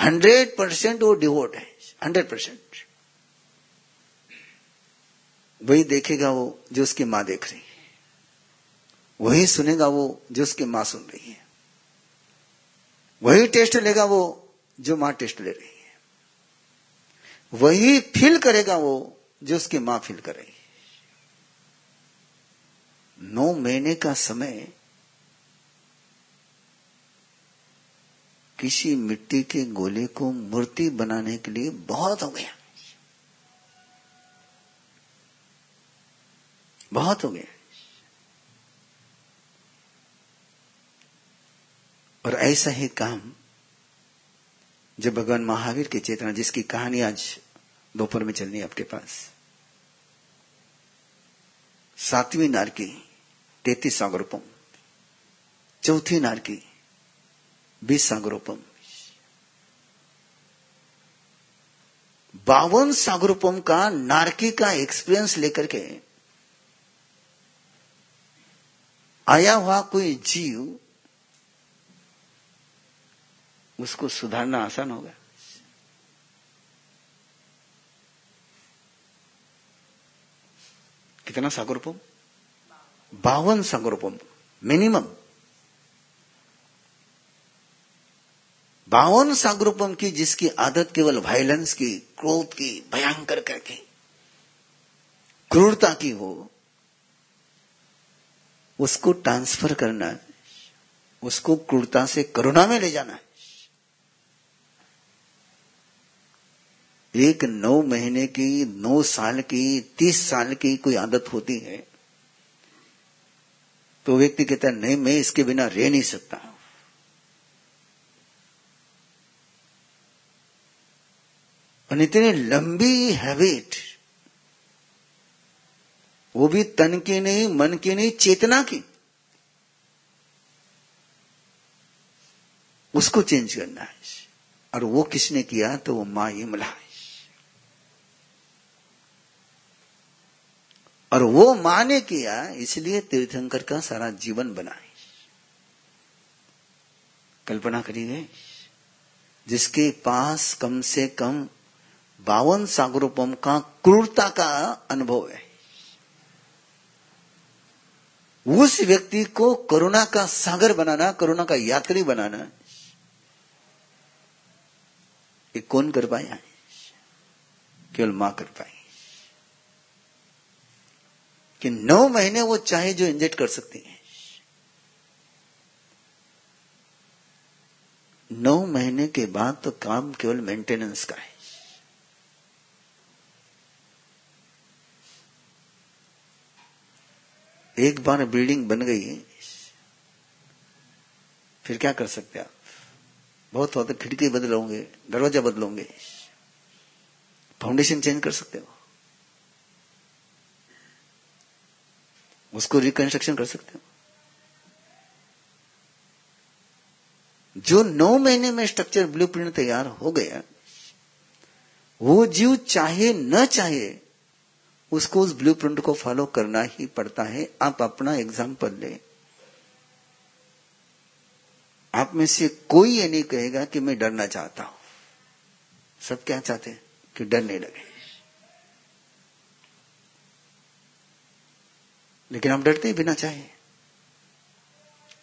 हंड्रेड परसेंट वो डिवोट है। Hundred percent. वही देखेगा वो जो उसकी माँ देख रही है। वही सुनेगा वो जो उसकी माँ सुन रही है। वही टेस्ट लेगा वो जो माँ टेस्ट ले रही है। वही फील करेगा वो जो उसकी माँ फील कर नौ महीने का समय किसी मिट्टी के गोले को मूर्ति बनाने के लिए बहुत हो गया। बहुत हो गया। और ऐसा ही काम जब भगवान महावीर की चेतना जिसकी कहानी आज दोपहर में चलनी आपके पास। सातवीं नार की तैतीस सागरोपम चौथी नार की बीस सागरोपम बावन सागरूपम का नारकी का एक्सपीरियंस लेकर के आया हुआ कोई जीव, उसको सुधारना आसान होगा। कितना सागरूपम? बावन सागरूपम मिनिमम बावन सागरूपम की जिसकी आदत केवल वायलेंस की, क्रोध की, भयंकर करके, क्रूरता की हो, उसको ट्रांसफ़र करना, उसको क्रूरता से करुणा में ले जाना है। एक नौ महीने की, नौ साल की, तीस साल की कोई आदत होती है? तो व्यक्ति कहता है, नहीं, मैं इसके बिना रह नहीं सकता। और इतनी लंबी हैबिट वो भी तन की नहीं, मन की नहीं, चेतना की। उसको चेंज करना है। और वो किसने किया? तो वो माँ इमला है। और वो माँ ने किया, इसलिए तीर्थंकर का सारा जीवन बना है। कल्पना करिए, जिसके पास कम से कम बावन सागरोपम का क्रूरता का अनुभव है, उस व्यक्ति को करुणा का सागर बनाना, करुणा का यात्री बनाना, ये कौन कर पाया? केवल माँ कर पाई। कि नौ महीने वो चाहे जो इंजेक्ट कर सकती है। नौ महीने के बाद तो काम केवल मेंटेनेंस का है। एक बार बिल्डिंग बन गई फिर क्या कर सकते आप? बहुत होते खिड़की बदलोगे दरवाज़ा बदलोगे। फाउंडेशन चेंज कर सकते हो? उसको रिकंस्ट्रक्शन कर सकते हो। जो नौ महीने में स्ट्रक्चर ब्लूप्रिंट तैयार हो गया, वो जीव चाहे न चाहे, उसको उस ब्लूप्रिंट को फॉलो करना ही पड़ता है। आप अपना एग्ज़ाम्पल ले। आप में से कोई ये नहीं कहेगा कि मैं डरना चाहता हूँ। सब क्या चाहते हैं? कि डर नहीं लगे। लेकिन आप डरते ही बिना चाहे।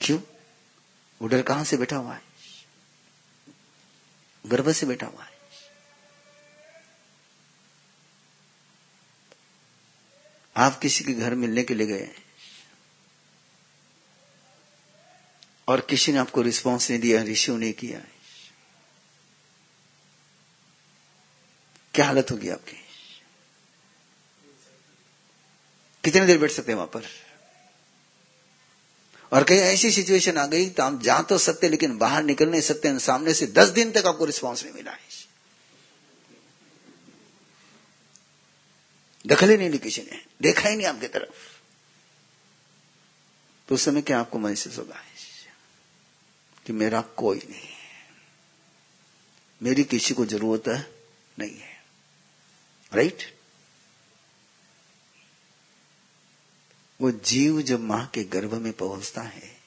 क्यों? वो डर कहाँ से बैठा हुआ है? गर्भ से बैठा हुआ है। आप किसी के घर मिलने के लिए गए और किसी ने आपको रिस्पांस नहीं दिया, रिसीव नहीं किया। क्या हालत होगी आपकी? कितने देर बैठ सकते हैं वहाँ पर? और कहीं ऐसी सिचुएशन आ गई तो आप जा तो सकते, लेकिन बाहर निकल नहीं सकते सामने से दस दिन तक आपको रिस्पांस नहीं मिला है। दखल ही नहीं ली किसी ने। देखा ही नहीं आपकी तरफ़। तो उस समय क्या आपको महसूस होगा? कि मेरा कोई नहीं है। मेरी किसी को ज़रूरत नहीं है। राइट वो जीव जब माँ के गर्भ में पहुँचता है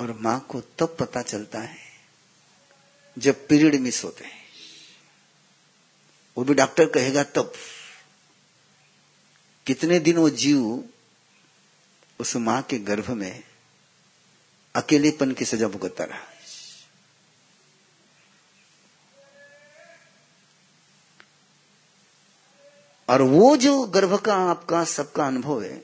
और माँ को तब पता चलता है जब पीरियड मिस होते हैं। वो भी डॉक्टर कहेगा तब। कितने दिन वो जीव उस माँ के गर्भ में अकेलेपन की सजा भुगतता रहा। और वो जो गर्भ का आपका सबका अनुभव है,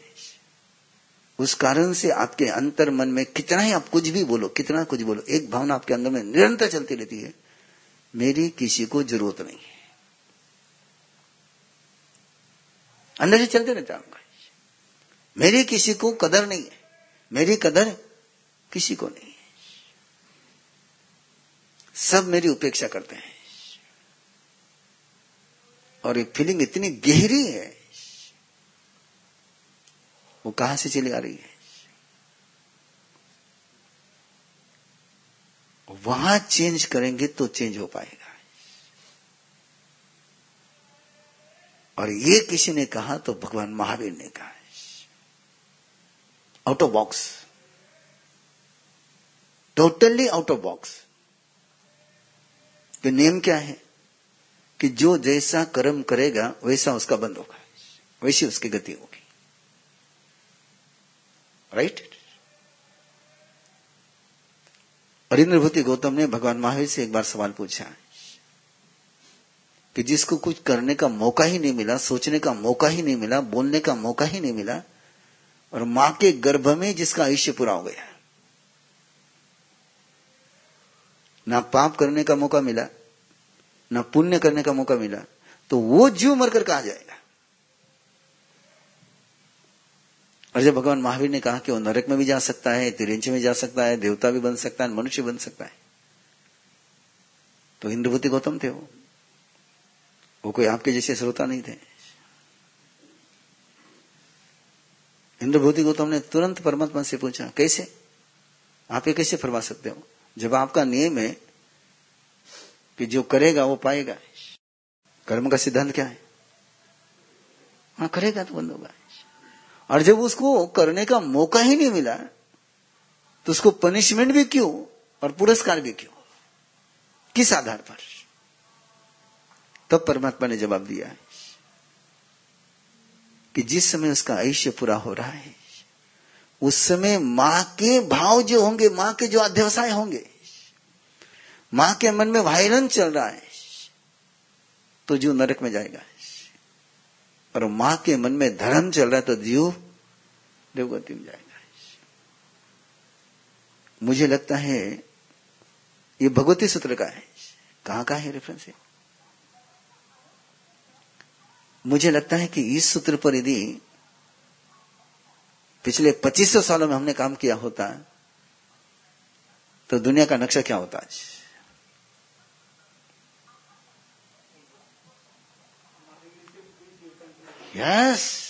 उस कारण से आपके अंतर मन में कितना ही आप कुछ भी बोलो, कितना कुछ बोलो, एक भावना आपके अंदर में निरंतर चलती रहती है, मेरी किसी को ज़रूरत नहीं है। अंदर से चलते रहता हूँ मेरी किसी को कदर नहीं है, मेरी कदर किसी को नहीं है। सब मेरी उपेक्षा करते हैं। और ये फीलिंग इतनी गहरी है। वो कहाँ से चली आ रही है? वहाँ चेंज करेंगे तो चेंज हो पाएगा। और ये किसी ने कहा तो भगवान महावीर ने कहा out of box totally out of box तो नेम क्या है? कि जो जैसा कर्म करेगा, वैसा उसका बंद होगा। वैसी उसकी गति होगी। राइट और गौतम ने भगवान महावीर से एक बार सवाल पूछा कि जिसको कुछ करने का मौका ही नहीं मिला, सोचने का मौका ही नहीं मिला, बोलने का मौका ही नहीं मिला, और माँ के गर्भ में जिसका आयुष्य पूरा हो गया, ना पाप करने का मौका मिला ना पुण्य करने का मौका मिला तो वो जीव मरकर कहा जाएगा? और जब भगवान महावीर ने कहा कि वो नरक में भी जा सकता है तिरंच में जा सकता है, देवता भी बन सकता है, मनुष्य बन सकता है। तो इंद्रभूति गौतम थे वो। वो कोई आपके जैसे श्रोता नहीं थे। इंद्रभूति गौतम ने तुरंत परमात्मा से पूछा, कैसे? आप ये कैसे फरमा सकते हो? जब आपका नियम है कि जो करेगा वो पाएगा। कर्म का सिद्धांत क्या है? हाँ करेगा तो बंद होगा। और जब उसको करने का मौका ही नहीं मिला तो उसको पनिशमेंट भी क्यों और पुरस्कार भी क्यों? किस आधार पर? तब परमात्मा ने जवाब दिया है कि जिस समय उसका आयुष्य पूरा हो रहा है, उस समय माँ के भाव जो होंगे, माँ के जो अध्यवसाय होंगे माँ के मन में वायरन चल रहा है। तो जीव नरक में जाएगा। और माँ के मन में धर्म चल रहा है तो जीव देवगति में जाएगा। मुझे लगता है, ये भगवती सूत्र का है। कहाँ का है रेफरेंस है मुझे लगता है कि इस सूत्र पर यदि पिछले 2500 सालों में हमने काम किया होता तो दुनिया का नक्शा क्या होता आज? यस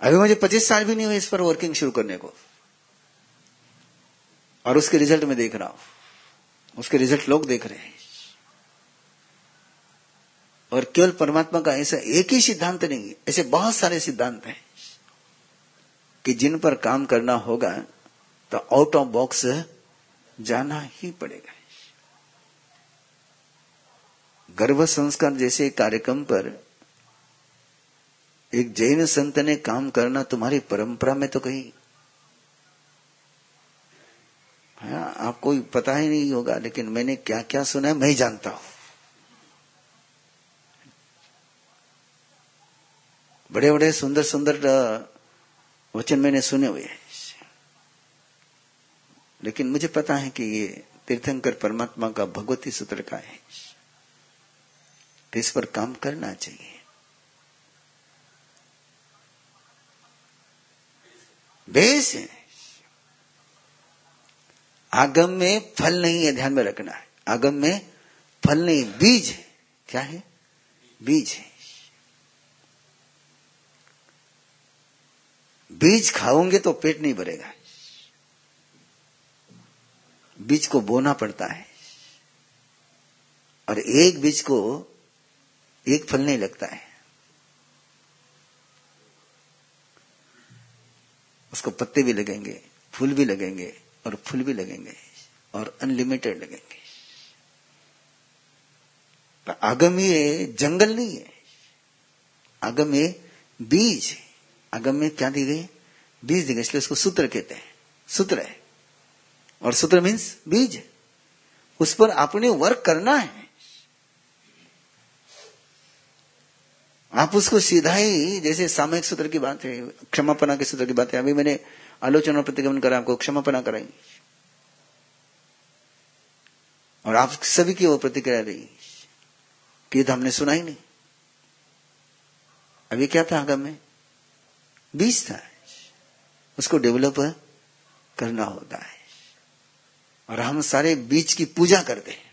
अभी मुझे 25 साल भी नहीं हुए इस पर वर्किंग शुरू करने को। और उसके रिज़ल्ट में देख रहा हूँ। उसके रिज़ल्ट लोग देख रहे हैं। और केवल परमात्मा का ऐसा एक ही सिद्धांत नहीं, ऐसे बहुत सारे सिद्धांत हैं कि जिन पर काम करना होगा तो आउट ऑफ़ बॉक्स जाना ही पड़ेगा। गर्भ संस्कार जैसे कार्यक्रम पर एक जैन संत ने काम करना तुम्हारी परंपरा में तो कहीं। हाँ आपको पता ही नहीं होगा, लेकिन मैंने क्या क्या सुना है, मैं जानता हूँ। बड़े बड़े सुंदर सुंदर वचन मैंने सुने हुए हैं। लेकिन मुझे पता है कि ये तीर्थंकर परमात्मा का भगवती सूत्र का है। तो इस पर काम करना चाहिए। बेस है। आगम में फल नहीं है, ध्यान में रखना है। आगम में फल नहीं, बीज है। क्या है? बीज है। बीज खाओगे तो पेट नहीं भरेगा। बीज को बोना पड़ता है। और एक बीज को एक फल नहीं लगता है। उसको पत्ते भी लगेंगे, फूल भी लगेंगे और फूल भी लगेंगे और अनलिमिटेड लगेंगे। तो आगम ये जंगल नहीं है। आगम ये बीज आगम में क्या दी गई? बीज दी गई, इसलिए उसको सूत्र कहते हैं। सूत्र है। और सूत्र मीन्स बीज। उस पर आपने वर्क करना है। आप उसको सीधा ही जैसे सामयिक सूत्र की बात है, क्षमापना के सूत्र की बात है। अभी मैंने आलोचना प्रतिगमन करा, आपको क्षमापना कराई। और आप सभी की वो प्रतिक्रिया रही। कि तो हमने सुना ही नहीं। अभी क्या था आगम में? बीज था। उसको डेवलप करना होता है। और हम सारे बीज की पूजा करते हैं।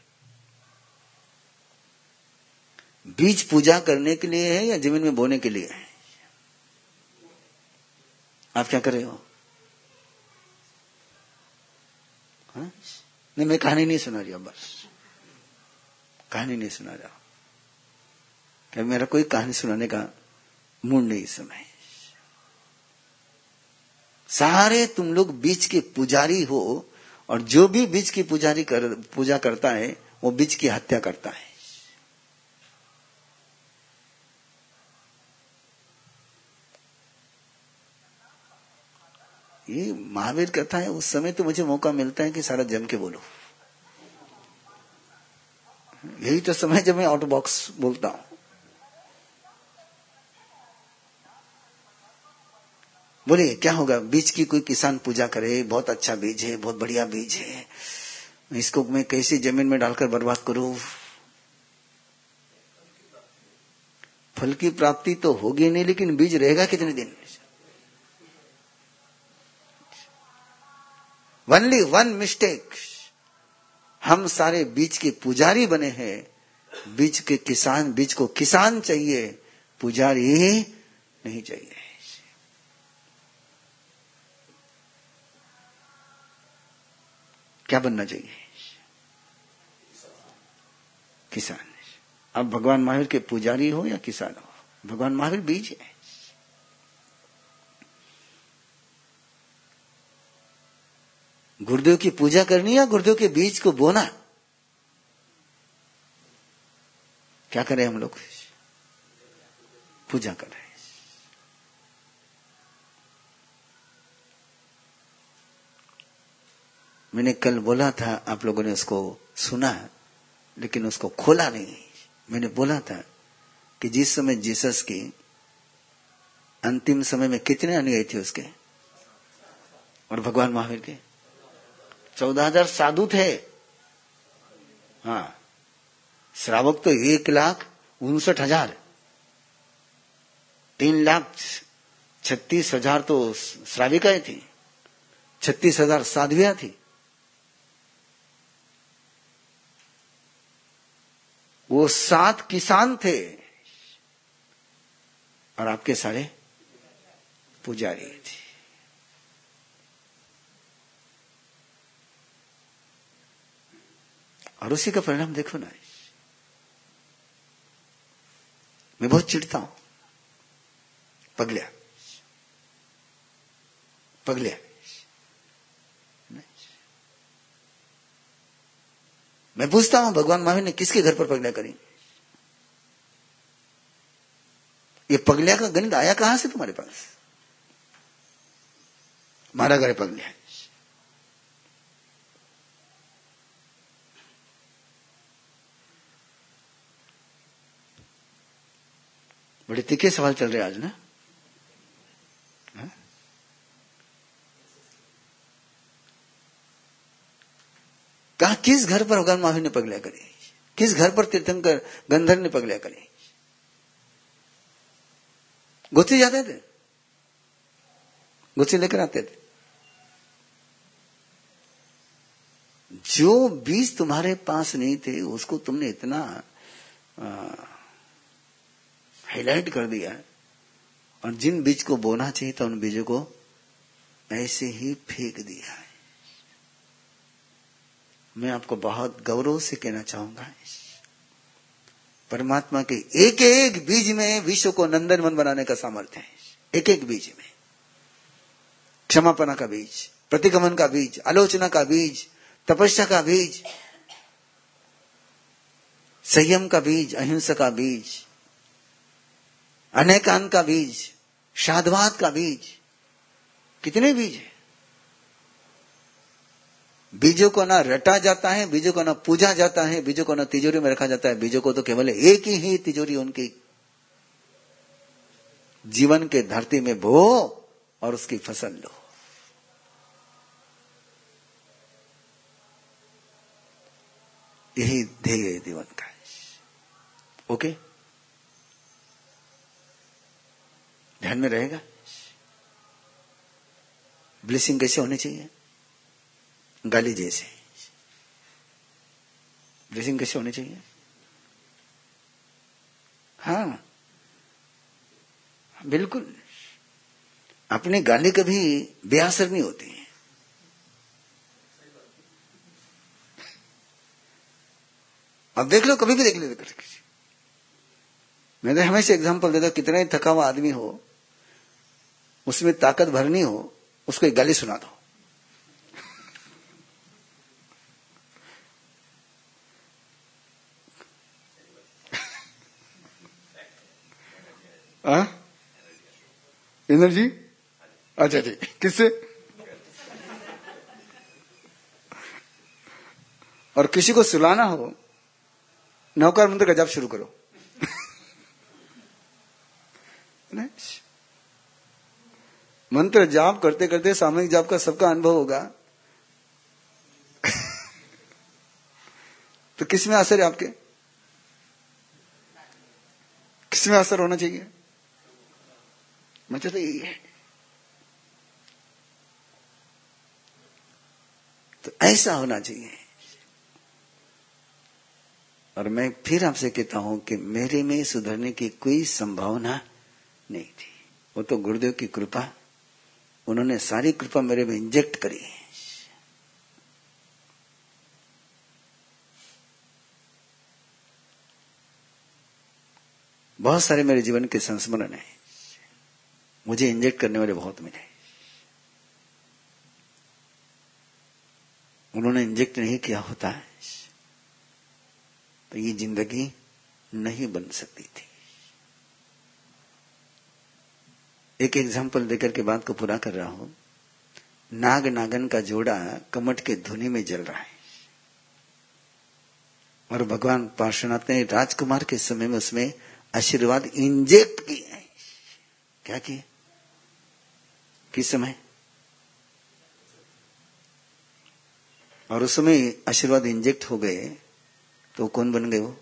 बीज पूजा करने के लिए है या ज़मीन में बोने के लिए है? आप क्या कर रहे हो? हा? नहीं, मैं कहानी नहीं सुना रहा बस। कहानी नहीं सुना रहा क्या मेरा कोई कहानी सुनाने का मूड नहीं समय? सारे तुम लोग बीज के पुजारी हो और जो भी बीज की पुजारी कर, पूजा करता है, वो बीज की हत्या करता है। ये महावीर कहता है, उस समय तो मुझे मौका मिलता है कि सारा जम के बोलो। यही तो समय जब मैं आउट बॉक्स बोलता हूँ। बोले क्या होगा? बीज की कोई किसान पूजा करे, बहुत अच्छा बीज है, बहुत बढ़िया बीज है। इसको मैं कैसी ज़मीन में डालकर बर्बाद करूँ? फल की प्राप्ति तो होगी नहीं, लेकिन बीज रहेगा कितने दिन? वनली वन मिस्टेक हम सारे बीज के पुजारी बने हैं। बीज के किसान, बीज को किसान चाहिए। पुजारी नहीं चाहिए। क्या बनना चाहिए? किसान। अब भगवान महावीर के पुजारी हो या किसान हो? भगवान महावीर बीज है। गुरुदेव की पूजा करनी या गुरुदेव के बीज को बोना? क्या करें हम लोग? पूजा कर मैंने कल बोला था, आप लोगों ने उसको सुना, लेकिन उसको खोला नहीं। मैंने बोला था कि जिस समय जीसस की अंतिम समय में कितने अनुयायी थे उसके? और भगवान महावीर के? चौदह हज़ार साधु थे। हाँ। श्रावक तो एक लाख उनसठ हज़ार। तीन लाख छत्तीस हज़ार तो श्राविकाएँ थी। छत्तीस हज़ार साध्विया थी। वो सात किसान थे। और आपके सारे पुजारी थे। और उसी का परिणाम देखो ना। मैं बहुत चिढ़ता हूँ। पगलिया। पगलिया। मैं पूछता हूँ, भगवान महावीर ने किसके घर पर पगलिया करी? ये पगलिया का गणित आया कहाँ से तुम्हारे पास? मारा घर पगलिया। बड़े तीखे सवाल चल रहे आज, ना? कहा, किस घर पर भगवान महावीर ने पगलिया करी? किस घर पर तीर्थंकर गंधर ने पगलिया करी? गुत्थी जाते थे? गुत्थी लेकर आते थे? जो बीज तुम्हारे पास नहीं थे, उसको तुमने इतना हाईलाइट कर दिया है और जिन बीज को बोना चाहिए था उन बीजों को ऐसे ही फेंक दिया है। मैं आपको बहुत गौरव से कहना चाहूँगा, परमात्मा के एक एक बीज में विश्व को नंदनवन बनाने का सामर्थ्य है। एक एक बीज में। क्षमापना का बीज, प्रतिगमन का बीज, आलोचना का बीज, तपस्या का बीज, संयम का बीज, अहिंसा का बीज अनेकान का बीज, शादवाद का बीज, कितने बीज है? बीजों को ना रटा जाता है, बीजों को ना पूजा जाता है, बीजों को ना तिजोरी में रखा जाता है, बीजों को तो केवल एक ही तिजोरी उनकी जीवन के धरती में बो और उसकी फ़सल लो। यही ध्येय जीवन का। ओके? ध्यान में रहेगा। ब्लेसिंग कैसे होनी चाहिए? गाली जैसे। ब्लेसिंग कैसे होनी चाहिए? हाँ। बिल्कुल। अपनी गाली कभी बेअसर नहीं होती है। अब देख लो, कभी भी देख लो मैं तो हमेशा एग्जांपल देता कितना ही थका हुआ आदमी हो उसमें ताकत भरनी हो, उसको एक गाली सुना दो। [laughs] इंद्र जी? अच्छा जी, किससे? और किसी को सुलाना हो, नौकर मंत्र का जब शुरू करो। [laughs] नहीं? मंत्र जाप करते करते सामूहिक जाप का सबका अनुभव होगा। तो किसमें असर है आपके? किसमें असर होना चाहिए? मतलब यही है। तो ऐसा होना चाहिए। और मैं फिर आपसे कहता हूँ कि मेरे में सुधरने की कोई संभावना नहीं थी। वो तो गुरुदेव की कृपा उन्होंने सारी कृपा मेरे में इंजेक्ट करी बहुत सारे मेरे जीवन के संस्मरण है। मुझे इंजेक्ट करने वाले बहुत मिले। उन्होंने इंजेक्ट नहीं किया होता है तो ये ज़िंदगी नहीं बन सकती थी। एक एग्ज़ाम्पल देकर के बात को पूरा कर रहा हूँ। नाग नागन का जोड़ा कमट के धुनी में जल रहा है। और भगवान पार्श्वनाथ ने राजकुमार के समय में उसमें आशीर्वाद इंजेक्ट किए क्या किए किस समय? और उस समय आशीर्वाद इंजेक्ट हो गए तो कौन बन गए वो?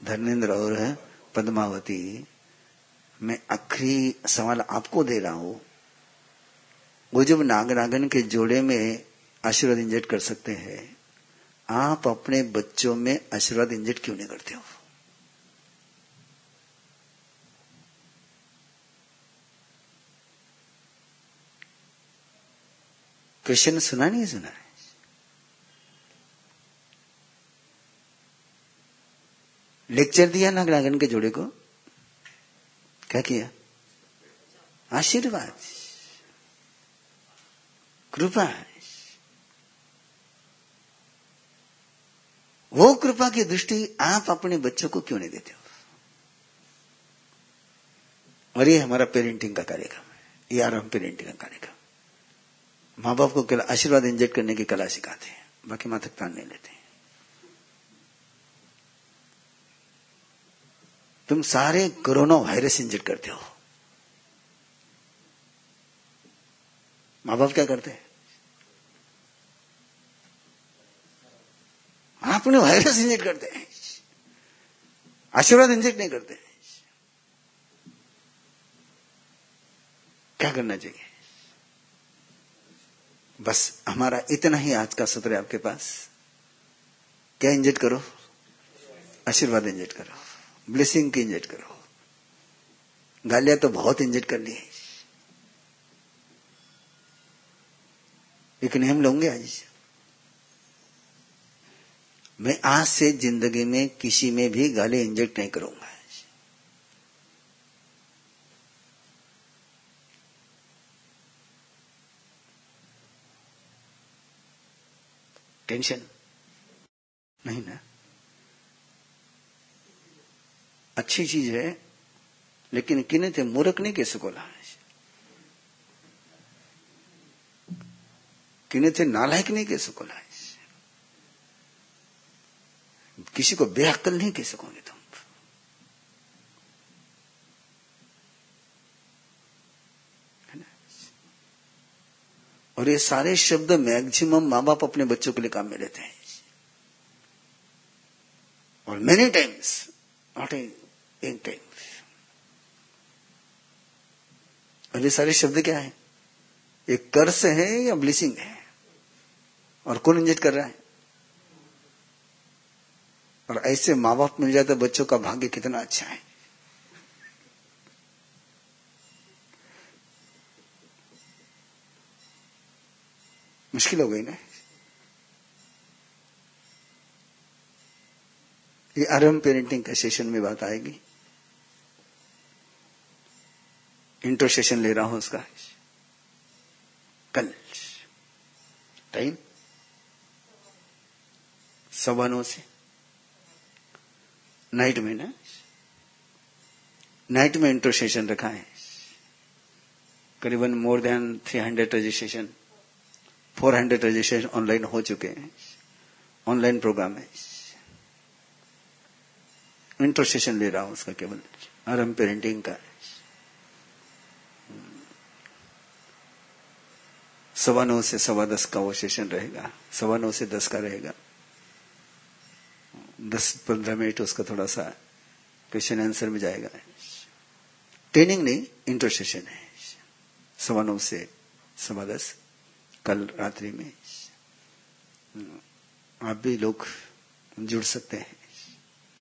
धर्मेंद्र और पद्मावती। मैं आखिरी सवाल आपको दे रहा हूँ। वो जब नागरागन के जोड़े में आशीर्वाद इंजेक्ट कर सकते हैं, आप अपने बच्चों में आशीर्वाद इंजेक्ट क्यों नहीं करते हो? क्वेश्चन सुना नहीं, सुना है? लेक्चर दिया नागरागन के जोड़े को? क्या किया आशीर्वाद कृपा वो कृपा की दृष्टि आप अपने बच्चों को क्यों नहीं देते हो? और ये हमारा पेरेंटिंग का कार्यक्रम है। ये आराम पेरेंटिंग का कार्यक्रम माँ बाप को आशीर्वाद इंजेक्ट करने की कला सिखाते हैं। बाकी माथक तान नहीं लेते तुम सारे कोरोना वायरस इंजेक्ट करते हो। माँ बाप क्या करते हैं? अपने वायरस इंजेक्ट करते हैं। आशीर्वाद इंजेक्ट नहीं करते। क्या करना चाहिए? बस हमारा इतना ही आज का सत्र है आपके पास। क्या इंजेक्ट करो? आशीर्वाद इंजेक्ट करो। ब्लेसिंग की इंजेक्ट करो। गालियाँ तो बहुत इंजेक्ट कर ली है। एक नियम लूँगे आज। मैं आज से ज़िंदगी में किसी में भी गाली इंजेक्ट नहीं करूँगा। टेंशन? नहीं ना? अच्छी चीज़ है, लेकिन किने थे मूर्ख नहीं कैसे कोला किने थे नालायक नहीं कैसे कोला किसी को बेअक्ल नहीं कह सकोगे तुम। और ये सारे शब्द मैक्सिमम माँ बाप अपने बच्चों के लिए काम में लेते हैं। और मेनी टाइम्स नॉट टाइम और ये सारे शब्द क्या है? ये कर्स है या ब्लिसिंग है? और कौन इंजेक्ट कर रहा है? और ऐसे माँ बाप मिल जाए तो बच्चों का भाग्य कितना अच्छा है। मुश्किल हो गई ना? ये आरंभ पेरेंटिंग का सेशन में बात आएगी। इंटर सेशन ले रहा हूँ उसका। कल। टाइम? सवा नौ से। नाइट में ना? नाइट में इंटर सेशन रखा है। करीबन more than three hundred registration, four hundred registration online हो चुके हैं। ऑनलाइन प्रोग्राम है। इंटर सेशन ले रहा हूँ उसका केवल। आरम पेरेंटिंग का सवा नौ से सवा दस का वो सेशन रहेगा। सवा नौ से दस का रहेगा। दस पंद्रह मिनट उसका थोड़ा सा क्वेश्चन आंसर में जाएगा। ट्रेनिंग नहीं इंटर सेशन है। सवा नौ से सवा दस कल रात्रि में। आप भी लोग जुड़ सकते हैं।